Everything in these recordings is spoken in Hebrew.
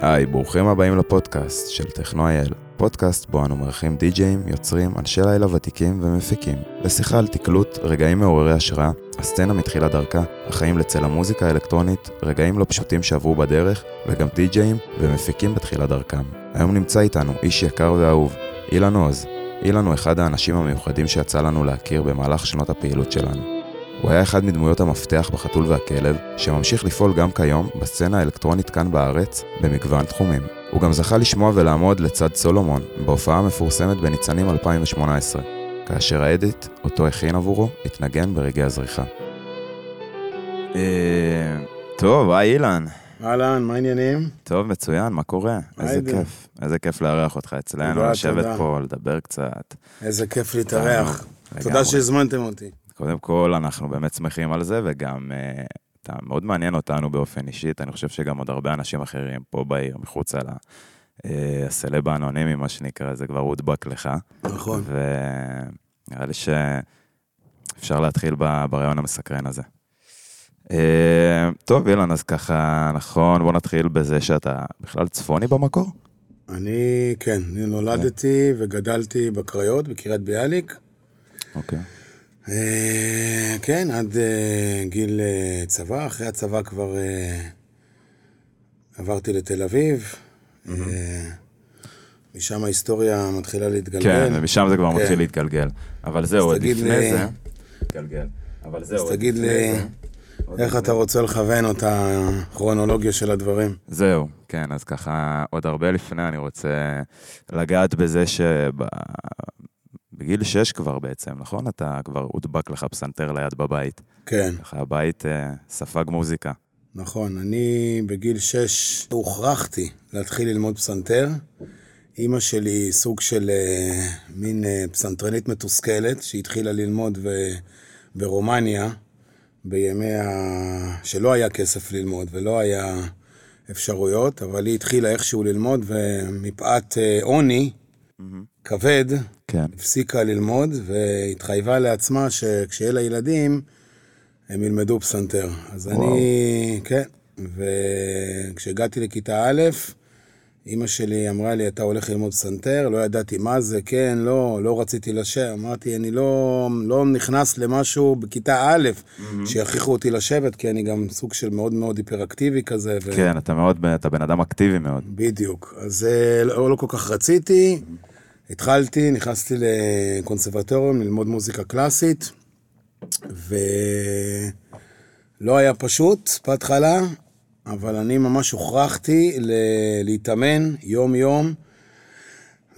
היי, ברוכים הבאים לפודקאסט של טכנו.איי.ל, פודקאסט בו אנו מארחים די-ג'אים, יוצרים, אנשי לילה ותיקים ומפיקים, לשיחה על תקלוט, רגעים מעוררי השראה, הסצנה מתחילת דרכה, החיים לצל המוזיקה האלקטרונית, רגעים לא פשוטים שעברו בדרך, וגם די-ג'אים ומפיקים בתחילת דרכם. היום נמצא איתנו איש יקר ואהוב, אילן עוז. אילן הוא אחד האנשים המיוחדים שיצא לנו להכיר במהלך שנות הפעילות שלנו. הוא היה אחד מדמויות המפתח בחתול והכלב, שממשיך לפעול גם כיום בסצנה האלקטרונית כאן בארץ, במגוון תחומים. הוא גם זכה לשמוע ולעמוד לצד סולומון, בהופעה מפורסמת בניצנים 2018, כאשר האדיט, אותו הכין עבורו, התנגן ברגעי הזריחה. אה, טוב, היי אילן. אהלן, מה העניינים? טוב, מצוין, מה קורה? איזה. כיף. איזה כיף לארח אותך אצלנו, לשבת. פה, לדבר קצת. איזה כיף להתארח. תודה שהזמנתם אותי. קודם כל, אנחנו באמת שמחים על זה, וגם uh, אתה מאוד מעניין אותנו באופן אישית. אני חושב שגם עוד הרבה אנשים אחרים פה בעיר, מחוצה לה. uh, הסלב האנונימי, מה שנקרא, זה כבר הודבק לך. נכון. ונראה לי שאפשר להתחיל ברעיון המסקרן הזה. Uh, טוב, אילן, אז ככה, נכון, בוא נתחיל בזה שאתה בכלל צפוני במקור? אני, כן, אני נולדתי וגדלתי בקריות, בקריית ביאליק. אוקיי. אה, כן, עד אה, גיל אה, צבא. אחרי הצבא כבר עברתי לתל אביב. משם ההיסטוריה מתחילה להתגלגל. כן, ומשם זה כבר כן. מתחיל להתגלגל. אבל זהו, עוד לפני לי- זה... להתגלגל. אבל זהו, אז תגיד לי, איך אתה רוצה לכוון את הכרונולוגיה של הדברים? זהו, כן, אז ככה, עוד הרבה לפני אני רוצה לגעת בזה שבגיל שש כבר בעצם, נכון? אתה כבר הודבק לך פסנתר ליד בבית. כן. ככה הבית אה, ספג מוזיקה. נכון, אני בגיל שש הוכרחתי להתחיל ללמוד פסנתר. אימא שלי סוג של אה, מין אה, פסנתרנית מתוסכלת, שהתחילה ללמוד ב, ברומניה, בימי ה... שלא היה כסף ללמוד ולא היה אפשרויות, אבל היא התחילה איכשהו ללמוד, ומפאת אה, עוני כבד, כן. הפסיקה ללמוד, והתחייבה לעצמה שכשיהיה לה ילדים, הם ילמדו פסנתר. אז וואו. אני, כן, וכשהגעתי לכיתה א', אימא שלי אמרה לי, אתה הולך ללמוד פסנתר, לא ידעתי מה זה, כן, לא, לא רציתי לשבת. אמרתי, אני לא, לא נכנס למשהו בכיתה א', שיכריחו אותי לשבת, כי אני גם סוג של מאוד מאוד היפראקטיבי כזה. ו... כן, אתה מאוד, אתה בן אדם אקטיבי מאוד. בדיוק. אז אה, לא, לא כל כך רציתי. התחלתי, נכנסתי לקונסרבטוריום ללמוד מוזיקה קלאסית, ולא היה פשוט בהתחלה, אבל אני ממש הוכרחתי ל- להתאמן יום-יום,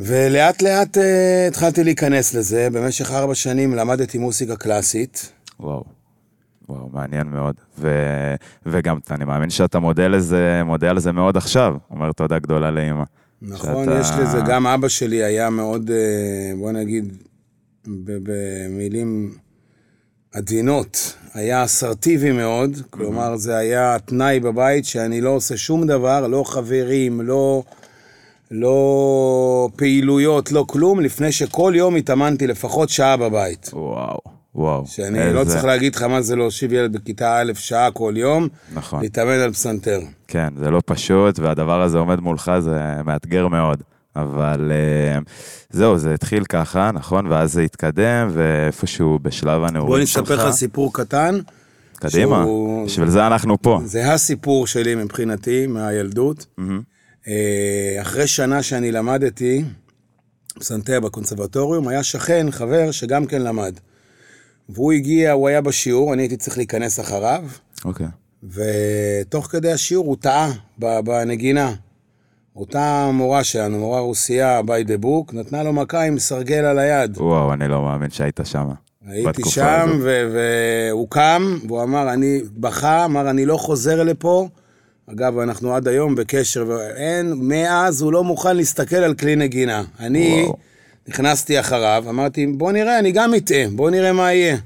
ולאט לאט אה, התחלתי להיכנס לזה. במשך ארבע שנים למדתי מוזיקה קלאסית. וואו. וואו, מעניין מאוד. ו... וגם, אני מאמין שאתה מודה לזה, מודה על זה מאוד עכשיו. אומר תודה גדולה לאמא. נכון, שאתה- יש לזה, גם אבא שלי היה מאוד, אה, בוא נגיד, במילים עדינות, היה אסרטיבי מאוד, כלומר זה היה תנאי בבית שאני לא עושה שום דבר, לא חברים, לא, לא פעילויות, לא כלום, לפני שכל יום התאמנתי לפחות שעה בבית. וואו, וואו. שאני לא איזה- צריך להגיד לך מה זה להושיב ילד בכיתה א' שעה כל יום, נכון. להתאמן על פסנתר. כן, זה לא פשוט, והדבר הזה עומד מולך, זה מאתגר מאוד. אבל אה, זהו, זה התחיל ככה, נכון? ואז זה התקדם, ואיפשהו בשלב בוא אני שלך... אספר לך סיפור קטן. קדימה, שהוא- בשביל זה אנחנו פה. זה הסיפור שלי מבחינתי, מהילדות. אה, אחרי שנה שאני למדתי פסנתר בקונסרבטוריום, היה שכן, חבר, שגם כן למד. והוא הגיע, הוא היה בשיעור, אני הייתי צריך להיכנס אחריו, אוקיי. ותוך כדי השיעור הוא טעה בנגינה. אותה מורה שלנו, מורה רוסייה by the book, נתנה לו מכה עם סרגל על היד. וואו, אני לא מאמין שהיית שם. הייתי שם, והוא קם, והוא אמר, אני, בכה, אמר, אני לא חוזר לפה. אגב, אנחנו עד היום בקשר, ואין, מאז הוא לא מוכן להסתכל על כלי נגינה. אני וואו. נכנסתי אחריו, אמרתי, בוא נראה, אני גם אטעה, בוא נראה מה יהיה.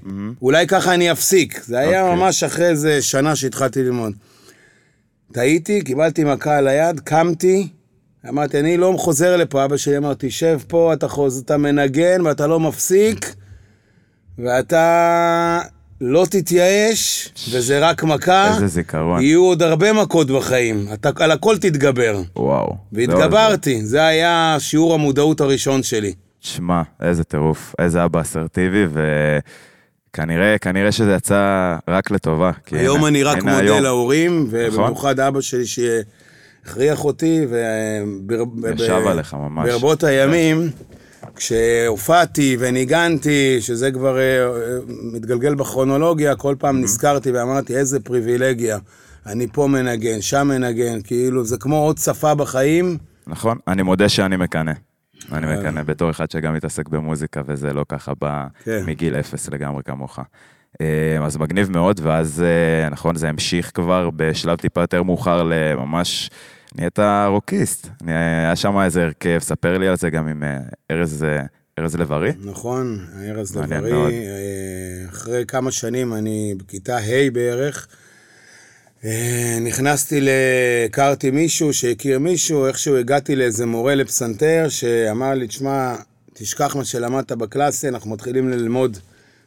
אולי ככה אני אפסיק. זה היה אוקיי. ממש אחרי איזה שנה שהתחלתי ללמוד. טעיתי, קיבלתי מכה על היד, קמתי, אמרתי, אני לא חוזר לפה, אבא שלי אמר, תשב פה, אתה, חוז... אתה מנגן ואתה לא מפסיק, ואתה לא תתייאש, וזה רק מכה. איזה זיכרון. יהיו עוד הרבה מכות בחיים. אתה על הכל תתגבר. וואו. והתגברתי, זה היה שיעור המודעות הראשון שלי. שמע, איזה טירוף, איזה אבא אסרטיבי, וכנראה, כנראה שזה יצא רק לטובה. היום אני רק מודה היום. נכון. להורים, ובמיוחד אבא שלי שהכריח אותי, ישב עליך ממש. ברבות הימים, כשהופעתי וניגנתי, שזה כבר אה, מתגלגל בכרונולוגיה, כל פעם. נזכרתי ואמרתי, איזה פריבילגיה. אני פה מנגן, שם מנגן, כאילו, זה כמו עוד שפה בחיים. נכון, אני מודה שאני מקנא. אני אה. מקנא בתור אחד שגם מתעסק במוזיקה, וזה לא ככה בא כן. מגיל אפס לגמרי כמוך. אה, אז מגניב מאוד, ואז, אה, נכון, זה המשיך כבר בשלב טיפה יותר מאוחר לממש, נהיית רוקיסט. היה שם איזה הרכב, ספר לי על זה גם עם ארז ארז לב-ארי. נכון, ארז לב-ארי, אחרי כמה שנים, אני בכיתה ה' בערך, נכנסתי, ל- הכרתי מישהו שהכיר מישהו, איכשהו הגעתי לאיזה מורה לפסנתר, שאמר לי, תשמע, תשכח מה שלמדת בקלאסי, אנחנו מתחילים ללמוד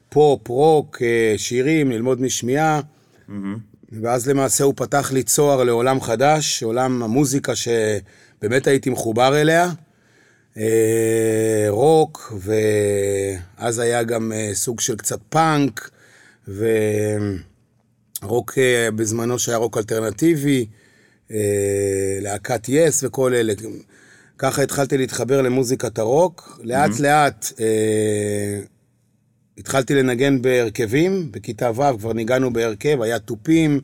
פופ, רוק, אה, שירים, ללמוד משמיעה. ואז למעשה הוא פתח לי צוהר לעולם חדש, עולם המוזיקה שבאמת הייתי מחובר אליה. אה, רוק, ואז היה גם אה, סוג של קצת פאנק, ורוק אה, בזמנו שהיה רוק אלטרנטיבי, אה, להקת יס וכל אלה. ככה התחלתי להתחבר למוזיקת הרוק. לאט לאט אה, התחלתי לנגן בהרכבים, בכיתה ו' כבר ניגענו בהרכב, היה תופים,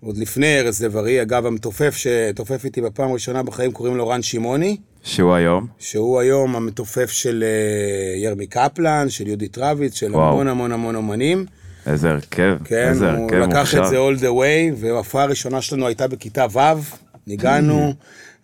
עוד לפני ארז לב-ארי, אגב, המתופף שתופף איתי בפעם הראשונה בחיים קוראים לו רן שמעוני. שהוא היום, שהוא היום המתופף של אה, ירמי קפלן, של יהודית רביץ, של וואו. המון המון המון אומנים. איזה הרכב, כן, איזה הוא הרכב לקח מוכשר. את זה all the way, וההופעה הראשונה שלנו הייתה בכיתה ו', ניגענו,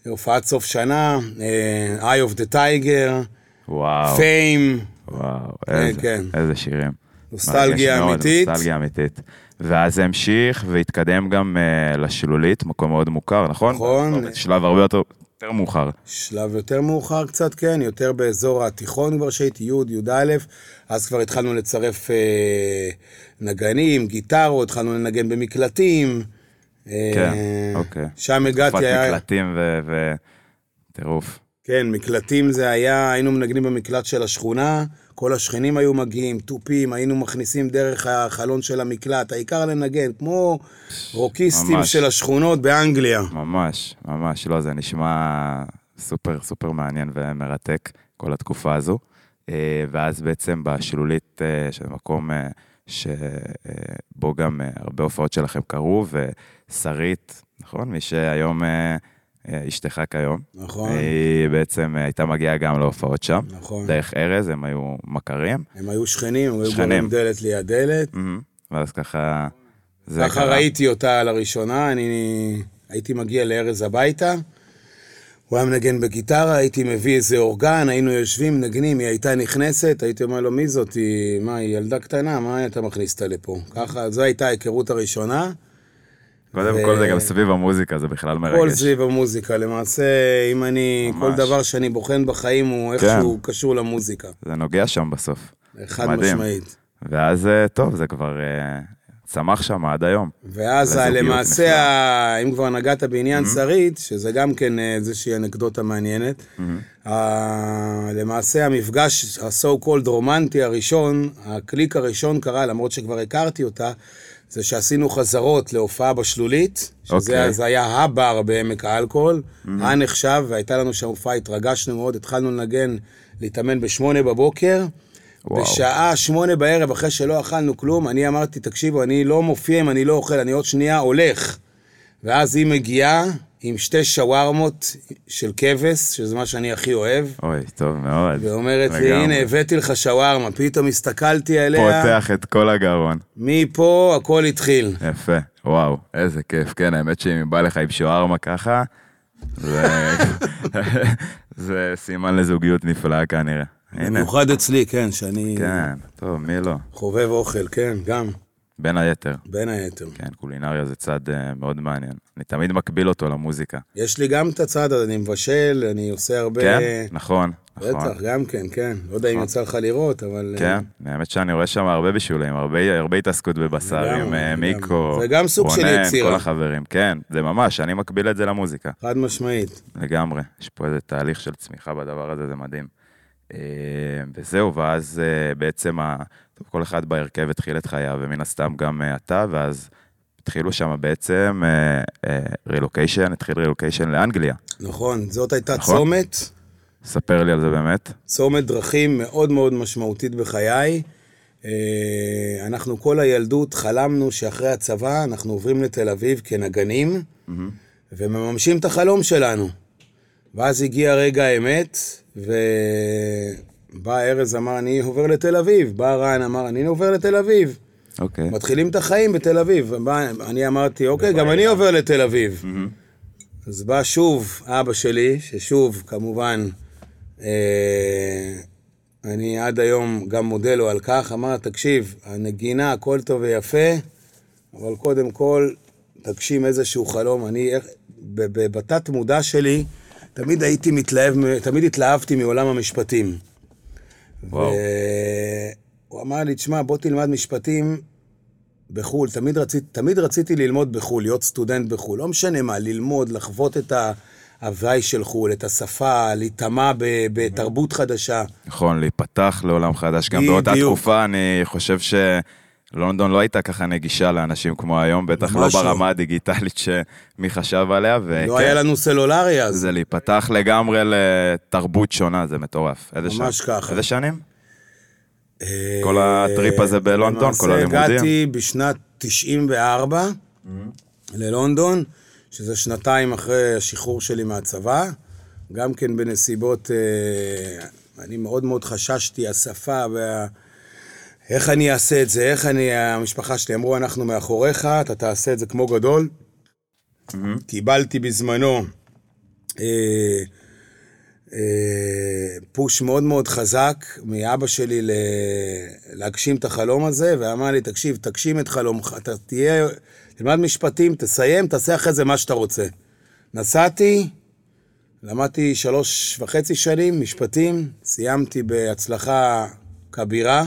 הופעת סוף שנה, אה, Eye of the Tiger, וואו, Fame, וואו, כן, איזה, כן. איזה שירים. נוסטלגיה אמיתית. נוסטלגיה אמיתית. ואז זה המשיך והתקדם גם uh, לשילולית, מקום מאוד מוכר, נכון? נכון. שלב הרבה יותר, יותר מאוחר. שלב יותר מאוחר קצת, כן, יותר באזור התיכון כבר שהייתי, י', י"א, אז כבר התחלנו לצרף אה, נגנים, גיטרות, התחלנו לנגן במקלטים. אה, כן, אוקיי. שם תקופת הגעתי, היה... מקלטים ו... ו... כן, מקלטים זה היה, היינו מנגנים במקלט של השכונה, כל השכנים היו מגיעים, תופים, היינו מכניסים דרך החלון של המקלט, העיקר לנגן, כמו רוקיסטים ממש. של השכונות באנגליה. ממש, ממש, לא, זה נשמע סופר סופר מעניין ומרתק, כל התקופה הזו. אה, ואז בעצם בשילולית, אה, שזה מקום אה, שבו גם הרבה הופעות שלכם קרו, ושרית, נכון? מי שהיום אשתך כיום. נכון, היא בעצם אה, הייתה מגיעה גם להופעות שם. נכון. דרך ארז, הם היו מכרים. הם היו שכנים, הם היו. גורם דלת ליד דלת. מהמם. ואז ככה... ככה קרה. ראיתי אותה לראשונה, אני הייתי מגיע לארז הביתה, הוא היה מנגן בגיטרה, הייתי מביא איזה אורגן, היינו יושבים, מנגנים, היא הייתה נכנסת, הייתי אומר לו, מי זאת? היא, מה, היא ילדה קטנה? מה אתה מכניס אותה לפה? ככה, זו הייתה ההיכרות הראשונה. קודם כל זה גם סביב המוזיקה, זה בכלל מרגש. כל סביב המוזיקה, למעשה, אם אני, כל ממש. דבר שאני בוחן בחיים הוא איכשהו קשור למוזיקה. זה נוגע שם בסוף. חד מדהים. משמעית. ואז, אה, טוב, זה כבר אה, צמח שם עד היום. ואז למעשה. ה- אם כבר נגעת בעניין שרית, שזה גם כן אה, איזושהי אנקדוטה מעניינת, ה- למעשה המפגש ה-so called רומנטי הראשון, הקליק הראשון קרה, למרות שכבר הכרתי אותה, זה שעשינו חזרות להופעה בשלולית, שזה אוקיי. אז היה הבר בעמק האלכוהול, הנחשב, והייתה לנו שם הופעה, התרגשנו מאוד, התחלנו לנגן, להתאמן בשמונה בבוקר. וואו. בשעה שמונה בערב, אחרי שלא אכלנו כלום, אני אמרתי, תקשיבו, אני לא מופיע אם אני לא אוכל, אני עוד שנייה הולך. ואז היא מגיעה עם שתי שווארמות של כבש, שזה מה שאני הכי אוהב, אוי, טוב מאוד. ואומרת לי, לגמרי. הנה, הבאתי לך שווארמה. פתאום הסתכלתי עליה, פותח את כל הגרון. מפה הכל התחיל. יפה, וואו, איזה כיף. כן, האמת שאם היא באה לך עם שוארמה ככה, זה... זה סימן לזוגיות נפלאה כנראה. במיוחד אצלי, כן, שאני כן, טוב, מי לא? חובב אוכל, כן, גם. בין היתר. בין היתר. כן, קולינריה זה צד uh, מאוד מעניין. אני תמיד מקביל אותו למוזיקה. יש לי גם את הצד הזה, אני מבשל, אני עושה הרבה... כן, נכון, נכון. בטח, גם כן, כן. לא יודע אם נכון. יצא לך לראות, אבל... כן, האמת שאני רואה שם הרבה בישולים, הרבה, הרבה התעסקות בבשר לגמרי, עם אה, לגמרי. מיקו, זה גם סוג של רונן, יצירה. כל החברים. כן, זה ממש, אני מקביל את זה למוזיקה. חד משמעית. לגמרי. יש פה איזה תהליך של צמיחה בדבר הזה, זה מדהים. אה, וזהו, ואז אה, בעצם. טוב, כל אחד בהרכב התחיל את חייו, ומן הסתם גם אה, אתה, ואז התחילו שם בעצם רילוקיישן, התחיל רילוקיישן לאנגליה. נכון, זאת הייתה נכון. צומת, ספר לי על זה באמת. צומת דרכים מאוד מאוד משמעותית בחיי. אה, אנחנו כל הילדות חלמנו שאחרי הצבא אנחנו עוברים לתל אביב כנגנים, ומממשים את החלום שלנו. ואז הגיע רגע האמת, ובא ארז אמר, אני עובר לתל אביב. בא רן אמר, אני עובר לתל אביב. אוקיי. מתחילים את החיים בתל אביב. בא, אני אמרתי, אוקיי, גם אני עובר לתל אביב. אז בא שוב אבא שלי, ששוב, כמובן, אה, אני עד היום גם מודה לו על כך, אמר, תקשיב, הנגינה, הכל טוב ויפה, אבל קודם כל, תגשים איזשהו חלום. אני, איך- ב- ב- בתת מודע שלי, תמיד הייתי מתלהב, תמיד התלהבתי מעולם המשפטים. וואו. והוא אמר לי, תשמע, בוא תלמד משפטים בחו"ל. תמיד, רצית, תמיד רציתי ללמוד בחו"ל, להיות סטודנט בחו"ל. לא משנה מה, ללמוד, לחוות את ההוואי של חו"ל, את השפה, להיטמע בתרבות חדשה. נכון, להיפתח לעולם חדש. גם באותה. תקופה אני חושב שלונדון לא הייתה ככה נגישה לאנשים כמו היום, בטח לא ממש לא. ברמה הדיגיטלית שמי חשב עליה. וכן, לא היה לנו סלולרי אז. זה להיפתח לגמרי לתרבות שונה, זה מטורף. ממש שנים? ככה. איזה שנים? אה, כל הטריפ הזה בלונדון, כל הלימודים? הגעתי בשנת 94 ללונדון, שזה שנתיים אחרי השחרור שלי מהצבא, גם כן בנסיבות, אה, אני מאוד מאוד חששתי, השפה וה... איך אני אעשה את זה, איך אני, המשפחה שלי אמרו, אנחנו מאחוריך, אתה תעשה את זה כמו גדול. קיבלתי בזמנו אה, אה, פוש מאוד מאוד חזק מאבא שלי ל... להגשים את החלום הזה, ואמר לי, תקשיב, תגשים את חלומך, אתה תהיה, תלמד משפטים, תסיים, תעשה אחרי זה מה שאתה רוצה. נסעתי, למדתי שלוש וחצי שנים משפטים, סיימתי בהצלחה כבירה.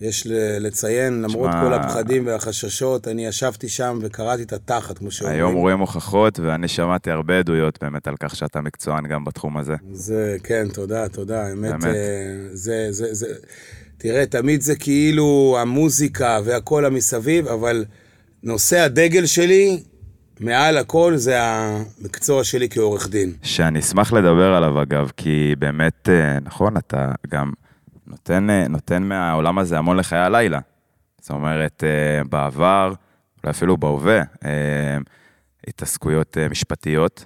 יש לציין, למרות שמע- כל הפחדים והחששות, אני ישבתי שם וקראתי את התחת, כמו שאומרים. היום רואים הוכחות, ואני שמעתי הרבה עדויות באמת על כך שאתה מקצוען גם בתחום הזה. זה, כן, תודה, תודה. האמת, באמת. אה, זה, זה, זה... תראה, תמיד זה כאילו המוזיקה והכל המסביב, אבל נושא הדגל שלי, מעל הכל, זה המקצוע שלי כעורך דין. שאני אשמח לדבר עליו אגב, כי באמת, אה, נכון, אתה גם נותן, אה, נותן מהעולם הזה המון לחיי הלילה. זאת אומרת, אה, בעבר, אולי אפילו בהווה, אה, התעסקויות משפטיות,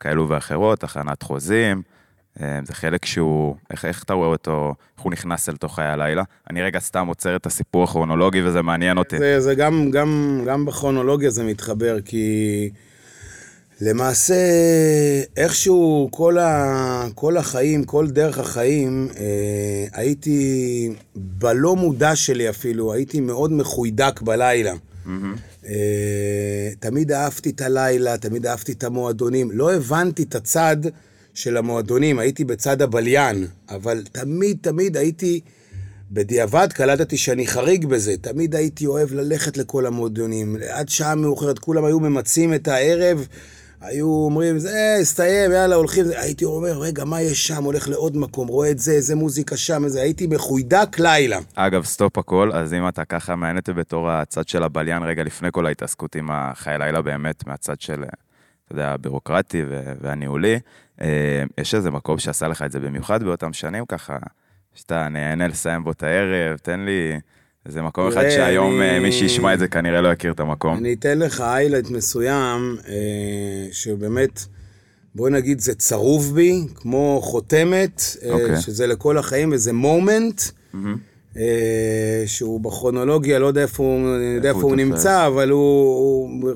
כאלו ואחרות, הכנת חוזים, זה חלק שהוא, איך, איך אתה רואה אותו, איך הוא נכנס אל תוך חיי הלילה? אני רגע סתם עוצר את הסיפור הכרונולוגי וזה מעניין אותי. זה, זה גם, גם, גם בכרונולוגיה זה מתחבר, כי למעשה, איכשהו כל, ה, כל החיים, כל דרך החיים, אה, הייתי, בלא מודע שלי אפילו, הייתי מאוד מחוידק בלילה. אה, תמיד אהבתי את הלילה, תמיד אהבתי את המועדונים. לא הבנתי את הצד של המועדונים, הייתי בצד הבליין, אבל תמיד, תמיד הייתי... בדיעבד קלטתי שאני חריג בזה, תמיד הייתי אוהב ללכת לכל המועדונים, עד שעה מאוחרת כולם היו ממצים את הערב, היו אומרים, זה הסתיים, יאללה, הולכים, הייתי אומר, רגע, מה יש שם, הולך לעוד מקום, רואה את זה, איזה מוזיקה שם, איזה, הייתי מחוידק לילה. אגב, stop הכל, אז אם אתה ככה מעניין בתור הצד של הבליין רגע לפני כל ההתעסקות עם החיי לילה באמת, מהצד של, אתה יודע, הבירוקרטי והניהולי, אה, יש איזה מקום שעשה לך את זה במיוחד באותם שנים ככה, שאתה נהנה לסיים בו את הערב, תן לי איזה מקום אחד תראה, שהיום אני- אה, מי שישמע את זה כנראה לא יכיר את המקום. אני אתן לך highlight מסוים, אה, שבאמת, בוא נגיד, זה צרוב בי, כמו חותמת, אה, אוקיי. שזה לכל החיים, וזה moment. אה, שהוא בכרונולוגיה, לא יודע איפה הוא, יודע איפה הוא הוא? נמצא, אבל הוא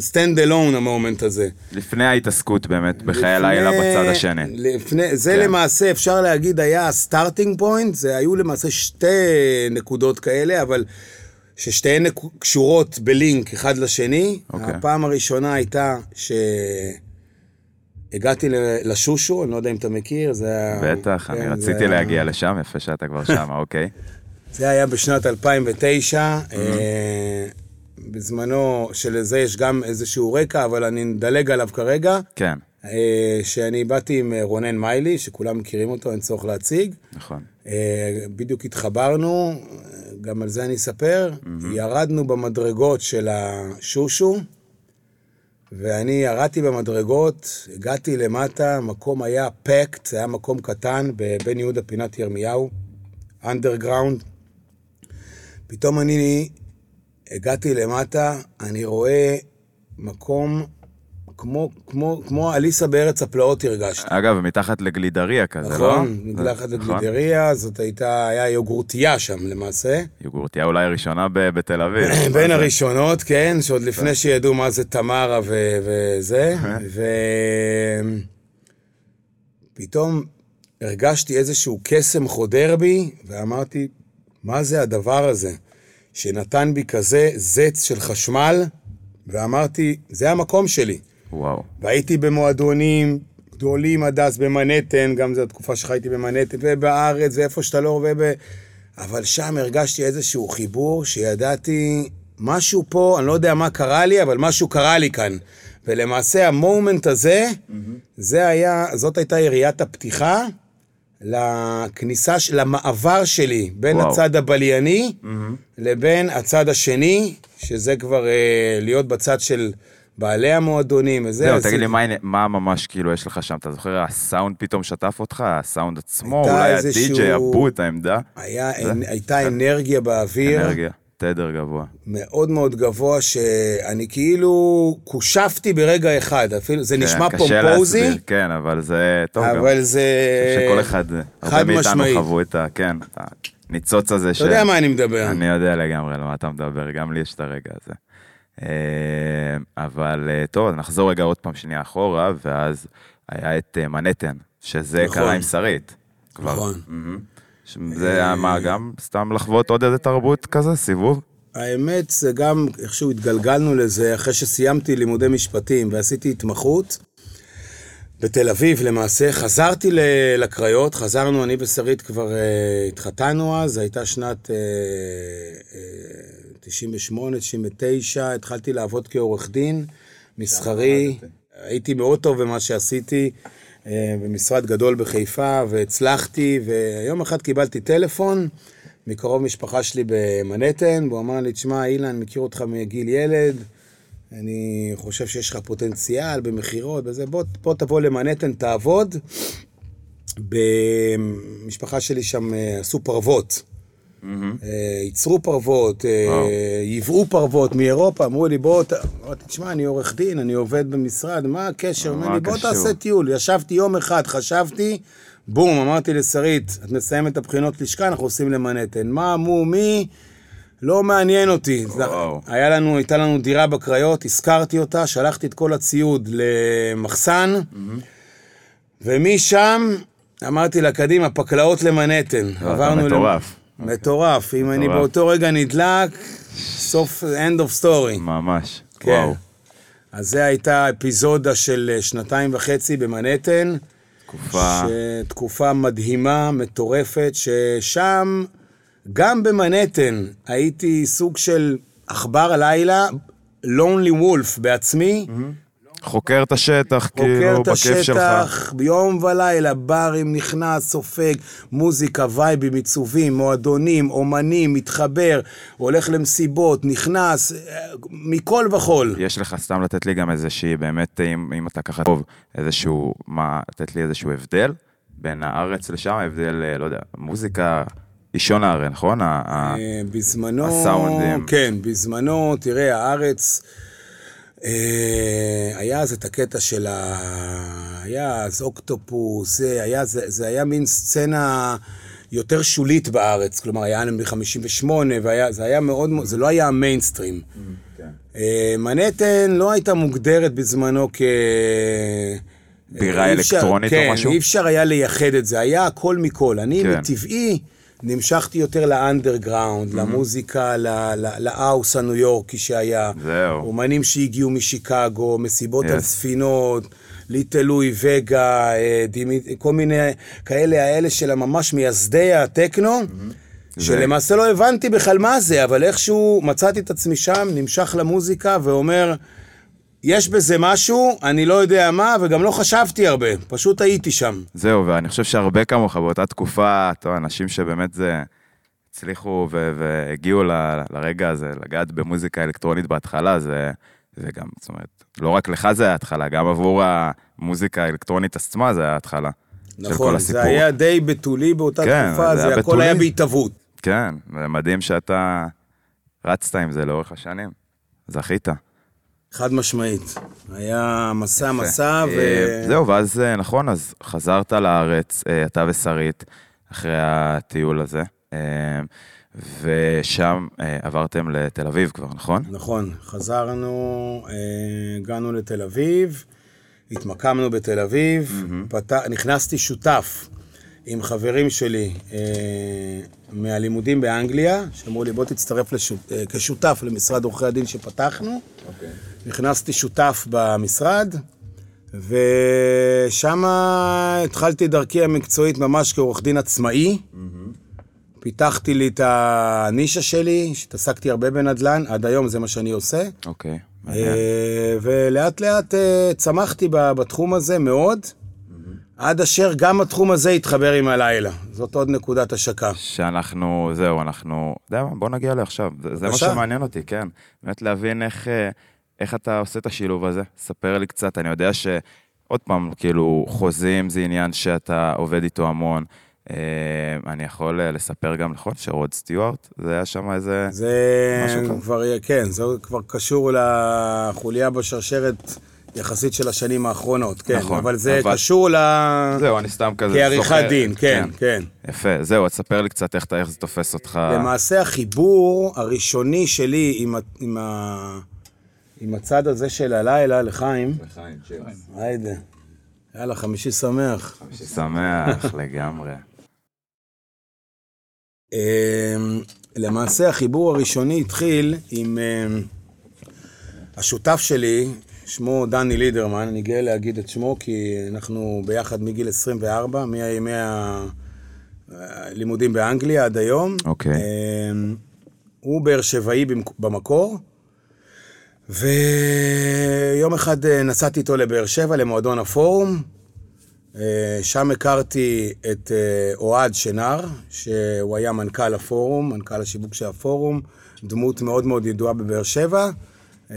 stand alone ה moment הזה. לפני ההתעסקות באמת בחיי הלילה בצד השני. לפני, זה כן. למעשה, אפשר להגיד, היה ה starting point, זה היו למעשה שתי נקודות כאלה, אבל ששתיהן קשורות בלינק אחד לשני. אוקיי. הפעם הראשונה הייתה שהגעתי ל- לשושו, אני לא יודע אם אתה מכיר, זה היה... בטח, אני כן, זה רציתי היה- להגיע לשם, יפה שאתה כבר שם, אוקיי. זה היה בשנת 2009. Mm-hmm. אה, בזמנו, שלזה יש גם איזשהו רקע, אבל אני מדלג עליו כרגע. כן, אה, שאני באתי עם אה, רונן מיילי, שכולם מכירים אותו, אין צורך להציג. נכון. בדיוק התחברנו, גם על זה אני אספר. ירדנו במדרגות של השושו, ואני ירדתי במדרגות, הגעתי למטה, המקום היה פקט, זה היה מקום קטן בבן יהודה פינת ירמיהו, אנדרגראונד. פתאום אני הגעתי למטה, אני רואה מקום כמו, כמו, כמו אליסה בארץ הפלאות הרגשתי. אגב, מתחת לגלידריה כזה, לא? נכון, מתחת נכון. לגלידריה, זאת הייתה, היה יוגורטייה שם למעשה. יוגורטיה אולי הראשונה ב- בתל אביב. בין? הראשונות, כן, שעוד לפני שידעו מה זה תמרה ו- וזה, ופתאום הרגשתי איזשהו קסם חודר בי, ואמרתי, מה זה הדבר הזה שנתן בי כזה זץ של חשמל, ואמרתי, זה המקום שלי. וואו. והייתי במועדונים גדולים עד אז, במנהטן, גם זו התקופה שחייתי במנהטן, ובארץ, ואיפה שאתה לא רואה, ב... אבל שם הרגשתי איזשהו חיבור שידעתי, משהו פה, אני לא יודע מה קרה לי, אבל משהו קרה לי כאן. ולמעשה המומנט הזה, זה היה, זאת הייתה יריית הפתיחה לכניסה, למעבר שלי בין וואו. הצד הבלייני לבין הצד השני, שזה כבר אה, להיות בצד של בעלי המועדונים וזה. זהו, תגיד לי, מה ממש כאילו יש לך שם? אתה זוכר, הסאונד פתאום שטף אותך? הסאונד עצמו? אולי הדי-ג'יי, הבוט, העמדה? היה? הייתה אנרגיה באוויר, אנרגיה, תדר גבוה. מאוד מאוד גבוה, שאני כאילו קושפתי ברגע אחד, אפילו, זה נשמע כן, קשה פומפוזי, להסביר, כן, אבל זה טוב גם. אבל זה... שכל אחד, הרבה מאיתנו. חוו את ה... כן, הניצוץ הזה ש... אתה יודע מה אני מדבר. אני יודע לגמרי על מה אתה מדבר, גם לי יש את הרגע הזה. אה, אבל אה, טוב, נחזור רגע עוד פעם שנייה אחורה, ואז היה את אה, מנהטן, שזה נכון. קרה עם שרית. כבר. נכון. ש- זה היה מה, גם סתם לחוות עוד איזה תרבות כזה, סיבוב? האמת, זה גם איכשהו התגלגלנו לזה אחרי שסיימתי לימודי משפטים ועשיתי התמחות. בתל אביב למעשה, חזרתי לקריות, חזרנו, אני ושרית כבר uh, התחתנו אז, זו הייתה שנת uh, uh, 98, 99, התחלתי לעבוד כעורך דין, מסחרי, הייתי מאוד טוב במה שעשיתי uh, במשרד גדול בחיפה, והצלחתי, ויום אחד קיבלתי טלפון מקרוב משפחה שלי במנהטן, והוא אמר לי, תשמע, אילן, מכיר אותך מגיל ילד, אני חושב שיש לך פוטנציאל במכירות וזה, בוא, בוא תבוא למנהטן, תעבוד. במשפחה שלי שם אה, עשו פרוות. אה, ייצרו פרוות, אה. ייבאו פרוות מאירופה, אמרו לי, בוא, אמרתי, תשמע, אני עורך דין, אני עובד במשרד, מה הקשר? מה אומר לי, בוא הקשור?" תעשה טיול. ישבתי יום אחד, חשבתי, בום, אמרתי לשרית, את מסיימת את הבחינות לשכה, אנחנו עושים למנהטן. מה, מו, מי? לא מעניין אותי. היה לנו, הייתה לנו דירה בקריות, הזכרתי אותה, שלחתי את כל הציוד למחסן, ומשם אמרתי לה, קדימה, פקלאות למנהטן. לא, אתה מטורף. מטורף. אם אני. באותו רגע נדלק, סוף, end of story. ממש. כן. וואו. אז זו הייתה אפיזודה של אה, שנתיים וחצי במנהטן. תקופה... ש- תקופה מדהימה, מטורפת, ששם, גם במנהטן, הייתי סוג של עכבר הלילה, lonely wolf בעצמי, חוקר את השטח, חוקר כאילו, את בכיף שלך. השטח, ביום ולילה, ברים, נכנס, סופג, מוזיקה, וייבים, עיצובים, מועדונים, אומנים, מתחבר, הולך למסיבות, נכנס, אה, מכל וכול. יש לך סתם לתת לי גם איזושהי, באמת, אם, אם אתה ככה טוב, איזשהו, מה, לתת לי איזשהו הבדל בין הארץ לשם, הבדל, אה, לא יודע, מוזיקה, אישון הארי, נכון? אה, בזמנו, הסאונדים. כן, בזמנו, תראה, הארץ, היה אז את הקטע של ה... היה אז אוקטופוס, זה היה, זה, זה היה מין סצנה יותר שולית בארץ, כלומר, היה מ-58, וזה היה מאוד, זה לא היה המיינסטרים. אה, מנהטן לא הייתה מוגדרת בזמנו כ... בירה אפשר- אלקטרונית או כן, משהו? אי אפשר היה לייחד את זה, היה הכל מכל. אני כן. נמשכתי יותר לאנדרגראונד, למוזיקה, ל- ל- לאוס הניו יורקי שהיה. זהו. אומנים שהגיעו משיקגו, מסיבות Yes. על ספינות, ליטל לואי וגה, אה, דימי, כל מיני כאלה, האלה של ממש מייסדי הטכנו, שלמעשה לא הבנתי בכלל מה זה, אבל איכשהו מצאתי את עצמי שם, נמשך למוזיקה ואומר, יש בזה משהו, אני לא יודע מה, וגם לא חשבתי הרבה, פשוט הייתי שם. זהו, ואני חושב שהרבה כמוך באותה תקופה, יודע, אנשים שבאמת זה... הצליחו ו- והגיעו ל- לרגע הזה, לגעת במוזיקה אלקטרונית בהתחלה, זה, זה גם, זאת אומרת, לא רק לך זה ההתחלה, גם עבור המוזיקה האלקטרונית עצמה זה ההתחלה. נכון. זה היה די בתולי באותה כן, תקופה, זה זה הכל בתולי. היה בהתהוות. כן, זה מדהים שאתה רצת עם זה לאורך השנים. זכית. חד משמעית. היה מסע מסע, ו... אה, זהו, ואז, אה, נכון, אז חזרת לארץ, אה, אתה ושרית, אחרי הטיול הזה, ושם אה, עברתם לתל אביב כבר, נכון? נכון, חזרנו, אה, הגענו לתל אביב, התמקמנו בתל אביב, פת... נכנסתי שותף חברים שלי אה, מהלימודים באנגליה, שאמרו לי בוא תצטרף לשות... אה, כשותף למשרד עורכי הדין שפתחנו. נכנסתי שותף במשרד, ושם התחלתי דרכי המקצועית ממש כעורך דין עצמאי. פיתחתי לי את הנישה שלי, שהתעסקתי הרבה בנדל"ן, עד היום זה מה שאני עושה. אוקיי, מעניין. אה, ולאט לאט אה, צמחתי בתחום הזה מאוד, עד אשר גם התחום הזה התחבר עם הלילה. זאת עוד נקודת השקה. שאנחנו, זהו, אנחנו, יודע מה, בוא נגיע לעכשיו. זה, מה. שמעניין אותי, כן. באמת להבין איך, אה, איך אתה עושה את השילוב הזה. ספר לי קצת, אני יודע שעוד פעם, כאילו, חוזים זה עניין שאתה עובד איתו המון. אה, אני יכול אה, לספר גם, נכון, שרוד סטיוארט, זה היה שם איזה... זה משהו. כבר, כן, זה כבר קשור לחוליה בשרשרת יחסית של השנים האחרונות, כן. נכון, אבל זה אבל- קשור ל... זהו, אני סתם כזה כעריכת זוכר. דין, כן, כן. יפה, זהו, אז ספר לי קצת איך, איך זה תופס אותך. למעשה החיבור הראשוני שלי עם, ה- עם, ה, עם הצד הזה של הלילה, לחיים, היידה, יאללה, חמישי שמח. שמח לגמרי. אמ, למעשה החיבור הראשוני התחיל עם אמ, השותף שלי, שמו דני לידרמן, אני גאה להגיד את שמו כי אנחנו ביחד מגיל 24, מימי הלימודים באנגליה עד היום. אוקיי. אמ, הוא באר שבעי במק- במקור, ויום אחד אה, נסעתי איתו לבאר שבע, למועדון הפורום. אה, שם הכרתי את אה, אוהד שנר, שהוא היה מנכ"ל הפורום, מנכ"ל השיווק של הפורום, דמות מאוד מאוד ידועה בבאר שבע. אה,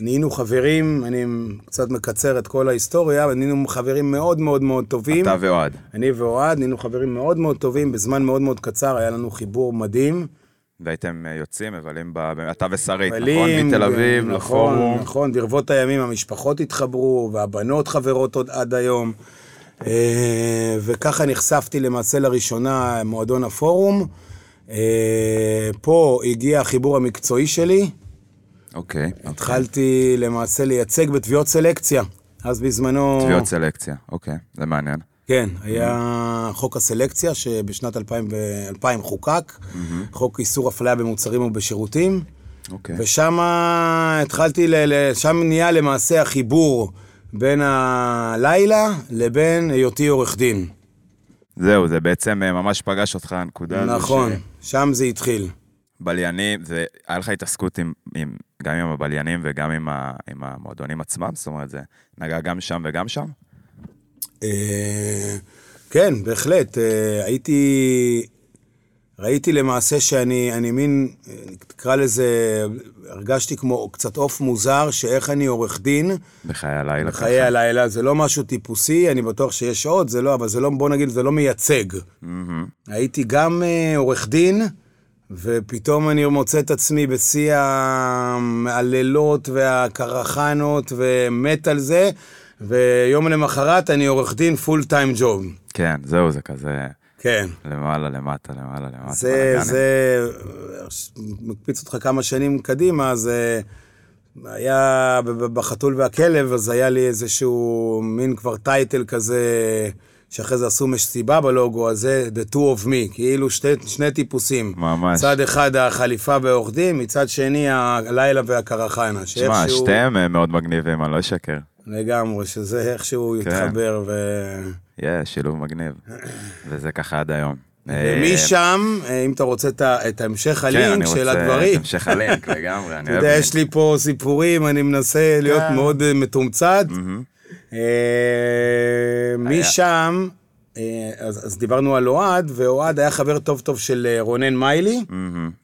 נהיינו חברים, אני קצת מקצר את כל ההיסטוריה, אבל נהיינו חברים מאוד מאוד מאוד טובים. אתה ואוהד. אני ואוהד נהיינו חברים מאוד מאוד טובים, בזמן מאוד מאוד קצר היה לנו חיבור מדהים. והייתם אה, יוצאים, מבלים, ב... אתה ושרית, נכון? מתל אביב נכון, לפורום. נכון, ברבות הימים המשפחות התחברו, והבנות חברות עוד עד היום. אה, וככה נחשפתי למעשה לראשונה מועדון הפורום. פה הגיע החיבור המקצועי שלי. אוקיי. התחלתי למעשה לייצג בתביעות סלקציה. אז בזמנו... תביעות סלקציה, אוקיי, זה מעניין. כן, היה חוק הסלקציה שבשנת 2000, ו- 2000 חוקק, חוק איסור אפליה במוצרים ובשירותים, אוקיי. ושם התחלתי, ל- שם נהיה למעשה החיבור בין הלילה לבין היותי עורך דין. זהו, זה בעצם אה, ממש פגש אותך, הנקודה הזו. נכון, ש- שם זה התחיל. בליינים, זה, היה לך התעסקות עם, עם, גם עם הבליינים וגם עם, ה, עם המועדונים עצמם? זאת אומרת, זה נגע גם שם וגם שם? אה, כן, בהחלט. אה, הייתי... ראיתי למעשה שאני אני מין, נקרא לזה, הרגשתי כמו קצת עוף מוזר, שאיך אני עורך דין, בחיי הלילה ככה. חיי הלילה, זה לא משהו טיפוסי, אני בטוח שיש עוד, זה לא, אבל זה לא, בוא נגיד, זה לא מייצג. מהמם. הייתי גם אה, עורך דין, ופתאום אני מוצא את עצמי בשיא הלילות והקרחנות, ומת על זה, ויום למחרת אני עורך דין פול טיים ג'וב. כן, זהו, זה כזה כן. למעלה, למטה, למעלה, למטה. זה. זה, מקפיץ אותך כמה שנים קדימה, זה היה ב- ב- בחתול והכלב, אז היה לי איזשהו מין כבר טייטל כזה שאחרי זה עשו מסיבה בלוגו הזה, The Two of Me, כאילו שתי, שני טיפוסים. ממש. מצד אחד החליפה ועורך דין, מצד שני הלילה והקרחנה. שמע, שאיכשהו- שתיהם אה, מאוד מגניבים, אני לא אשקר. לגמרי, שזה איכשהו כן. יתחבר ו... יהיה, שילוב מגניב. וזה ככה עד היום. אה, ומשם, אה, אם אתה רוצה את המשך כן, הלינק אני של רוצה את הדברים, המשך הלינק לגמרי, אני אתה אוהב יודע, לינק. יש לי פה סיפורים, אני מנסה להיות כן. מאוד אה, מתומצת. אה, משם, אה, אז אז דיברנו על אוהד, ואוהד היה חבר טוב טוב של אה, רונן מיילי.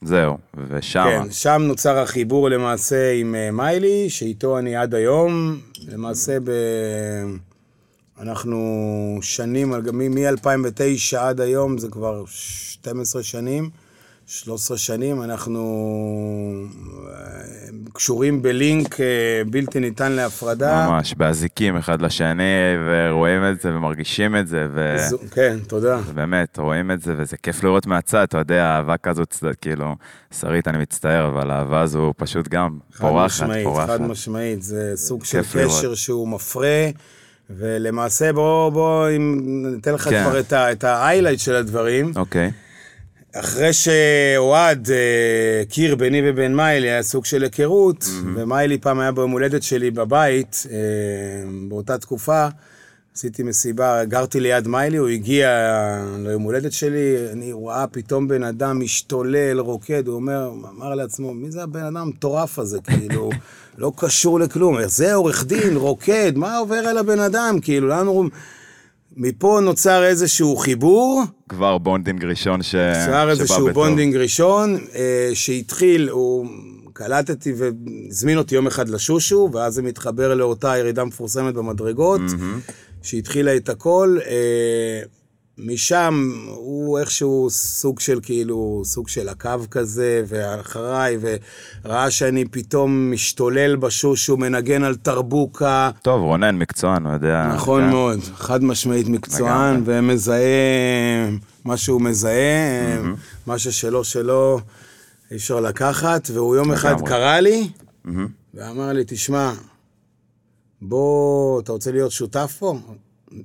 זהו, ושם. כן, שם נוצר החיבור למעשה עם מיילי, שאיתו אני עד היום. למעשה ב... אנחנו שנים, על- מ- מ-2009 עד היום, זה כבר 12 שנים, 13 שנים, אנחנו אה, קשורים בלינק אה, בלתי ניתן להפרדה. ממש, באזיקים אחד לשני, ורואים את זה ומרגישים את זה, ו... זו- כן, תודה. באמת, רואים את זה, וזה כיף לראות מהצד, אתה יודע, אהבה צד- כאילו, שרית, אני מצטער, אבל האהבה הזו פשוט גם פורחת, משמעית, פורחת. חד משמעית, זה סוג של כיף לראות. קשר שהוא מפרה, ולמעשה בוא, בוא, אם ניתן לך כן. כבר את ה-highlight של הדברים. אוקיי, אחרי שאוהד אה, הכיר ביני ובין מיילי, היה סוג של היכרות, ומיילי פעם היה ביום הולדת שלי בבית, אה, באותה תקופה, עשיתי מסיבה, גרתי ליד מיילי, הוא הגיע ליום הולדת שלי, אני רואה פתאום בן אדם משתולל, רוקד, הוא אומר, אמר לעצמו, מי זה הבן אדם המטורף הזה, כאילו, לא קשור לכלום, זה עורך דין, רוקד, מה עובר על הבן אדם, כאילו, לנו... מפה נוצר איזשהו חיבור, כבר bonding ראשון ש... נוצר שבא איזשהו בטוב. bonding ראשון, אה, שהתחיל, הוא קלטתי והזמין אותי יום אחד לשושו, ואז זה מתחבר לאותה ירידה מפורסמת במדרגות, שהתחילה את הכל. אה, משם הוא איכשהו סוג של כאילו, סוג של עקב כזה, ואחריי, וראה שאני פתאום משתולל בשושו, מנגן על דרבוקה. טוב, רונן מקצוען, הוא יודע. נכון כן. מאוד, חד משמעית מקצוען, ומזהה מה שהוא מזהה, מה ששלו שלו אי אפשר לקחת, והוא יום אחד לגמרי. קרא לי, מהמם. ואמר לי, תשמע, בוא, אתה רוצה להיות שותף פה?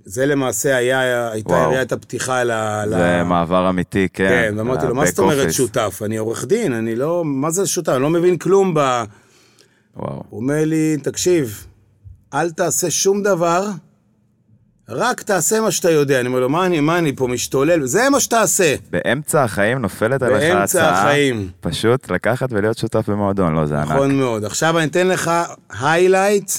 זה למעשה היה, הייתה וואו. יריית הפתיחה ל... ל- זה מעבר אמיתי, כן. כן, ואמרתי לו, מה זאת אומרת office." שותף? אני עורך דין, אני לא, מה זה שותף? אני לא מבין כלום ב... וואו. הוא אומר לי, תקשיב, אל תעשה שום דבר, רק תעשה מה שאתה יודע. אני אומר לו, מה אני, מה אני פה משתולל? זה מה שתעשה. באמצע החיים נופלת עליך באמצע הצעה. החיים. פשוט לקחת ולהיות שותף במועדון, לא, זה ענק. נכון מאוד. עכשיו אני אתן לך highlight,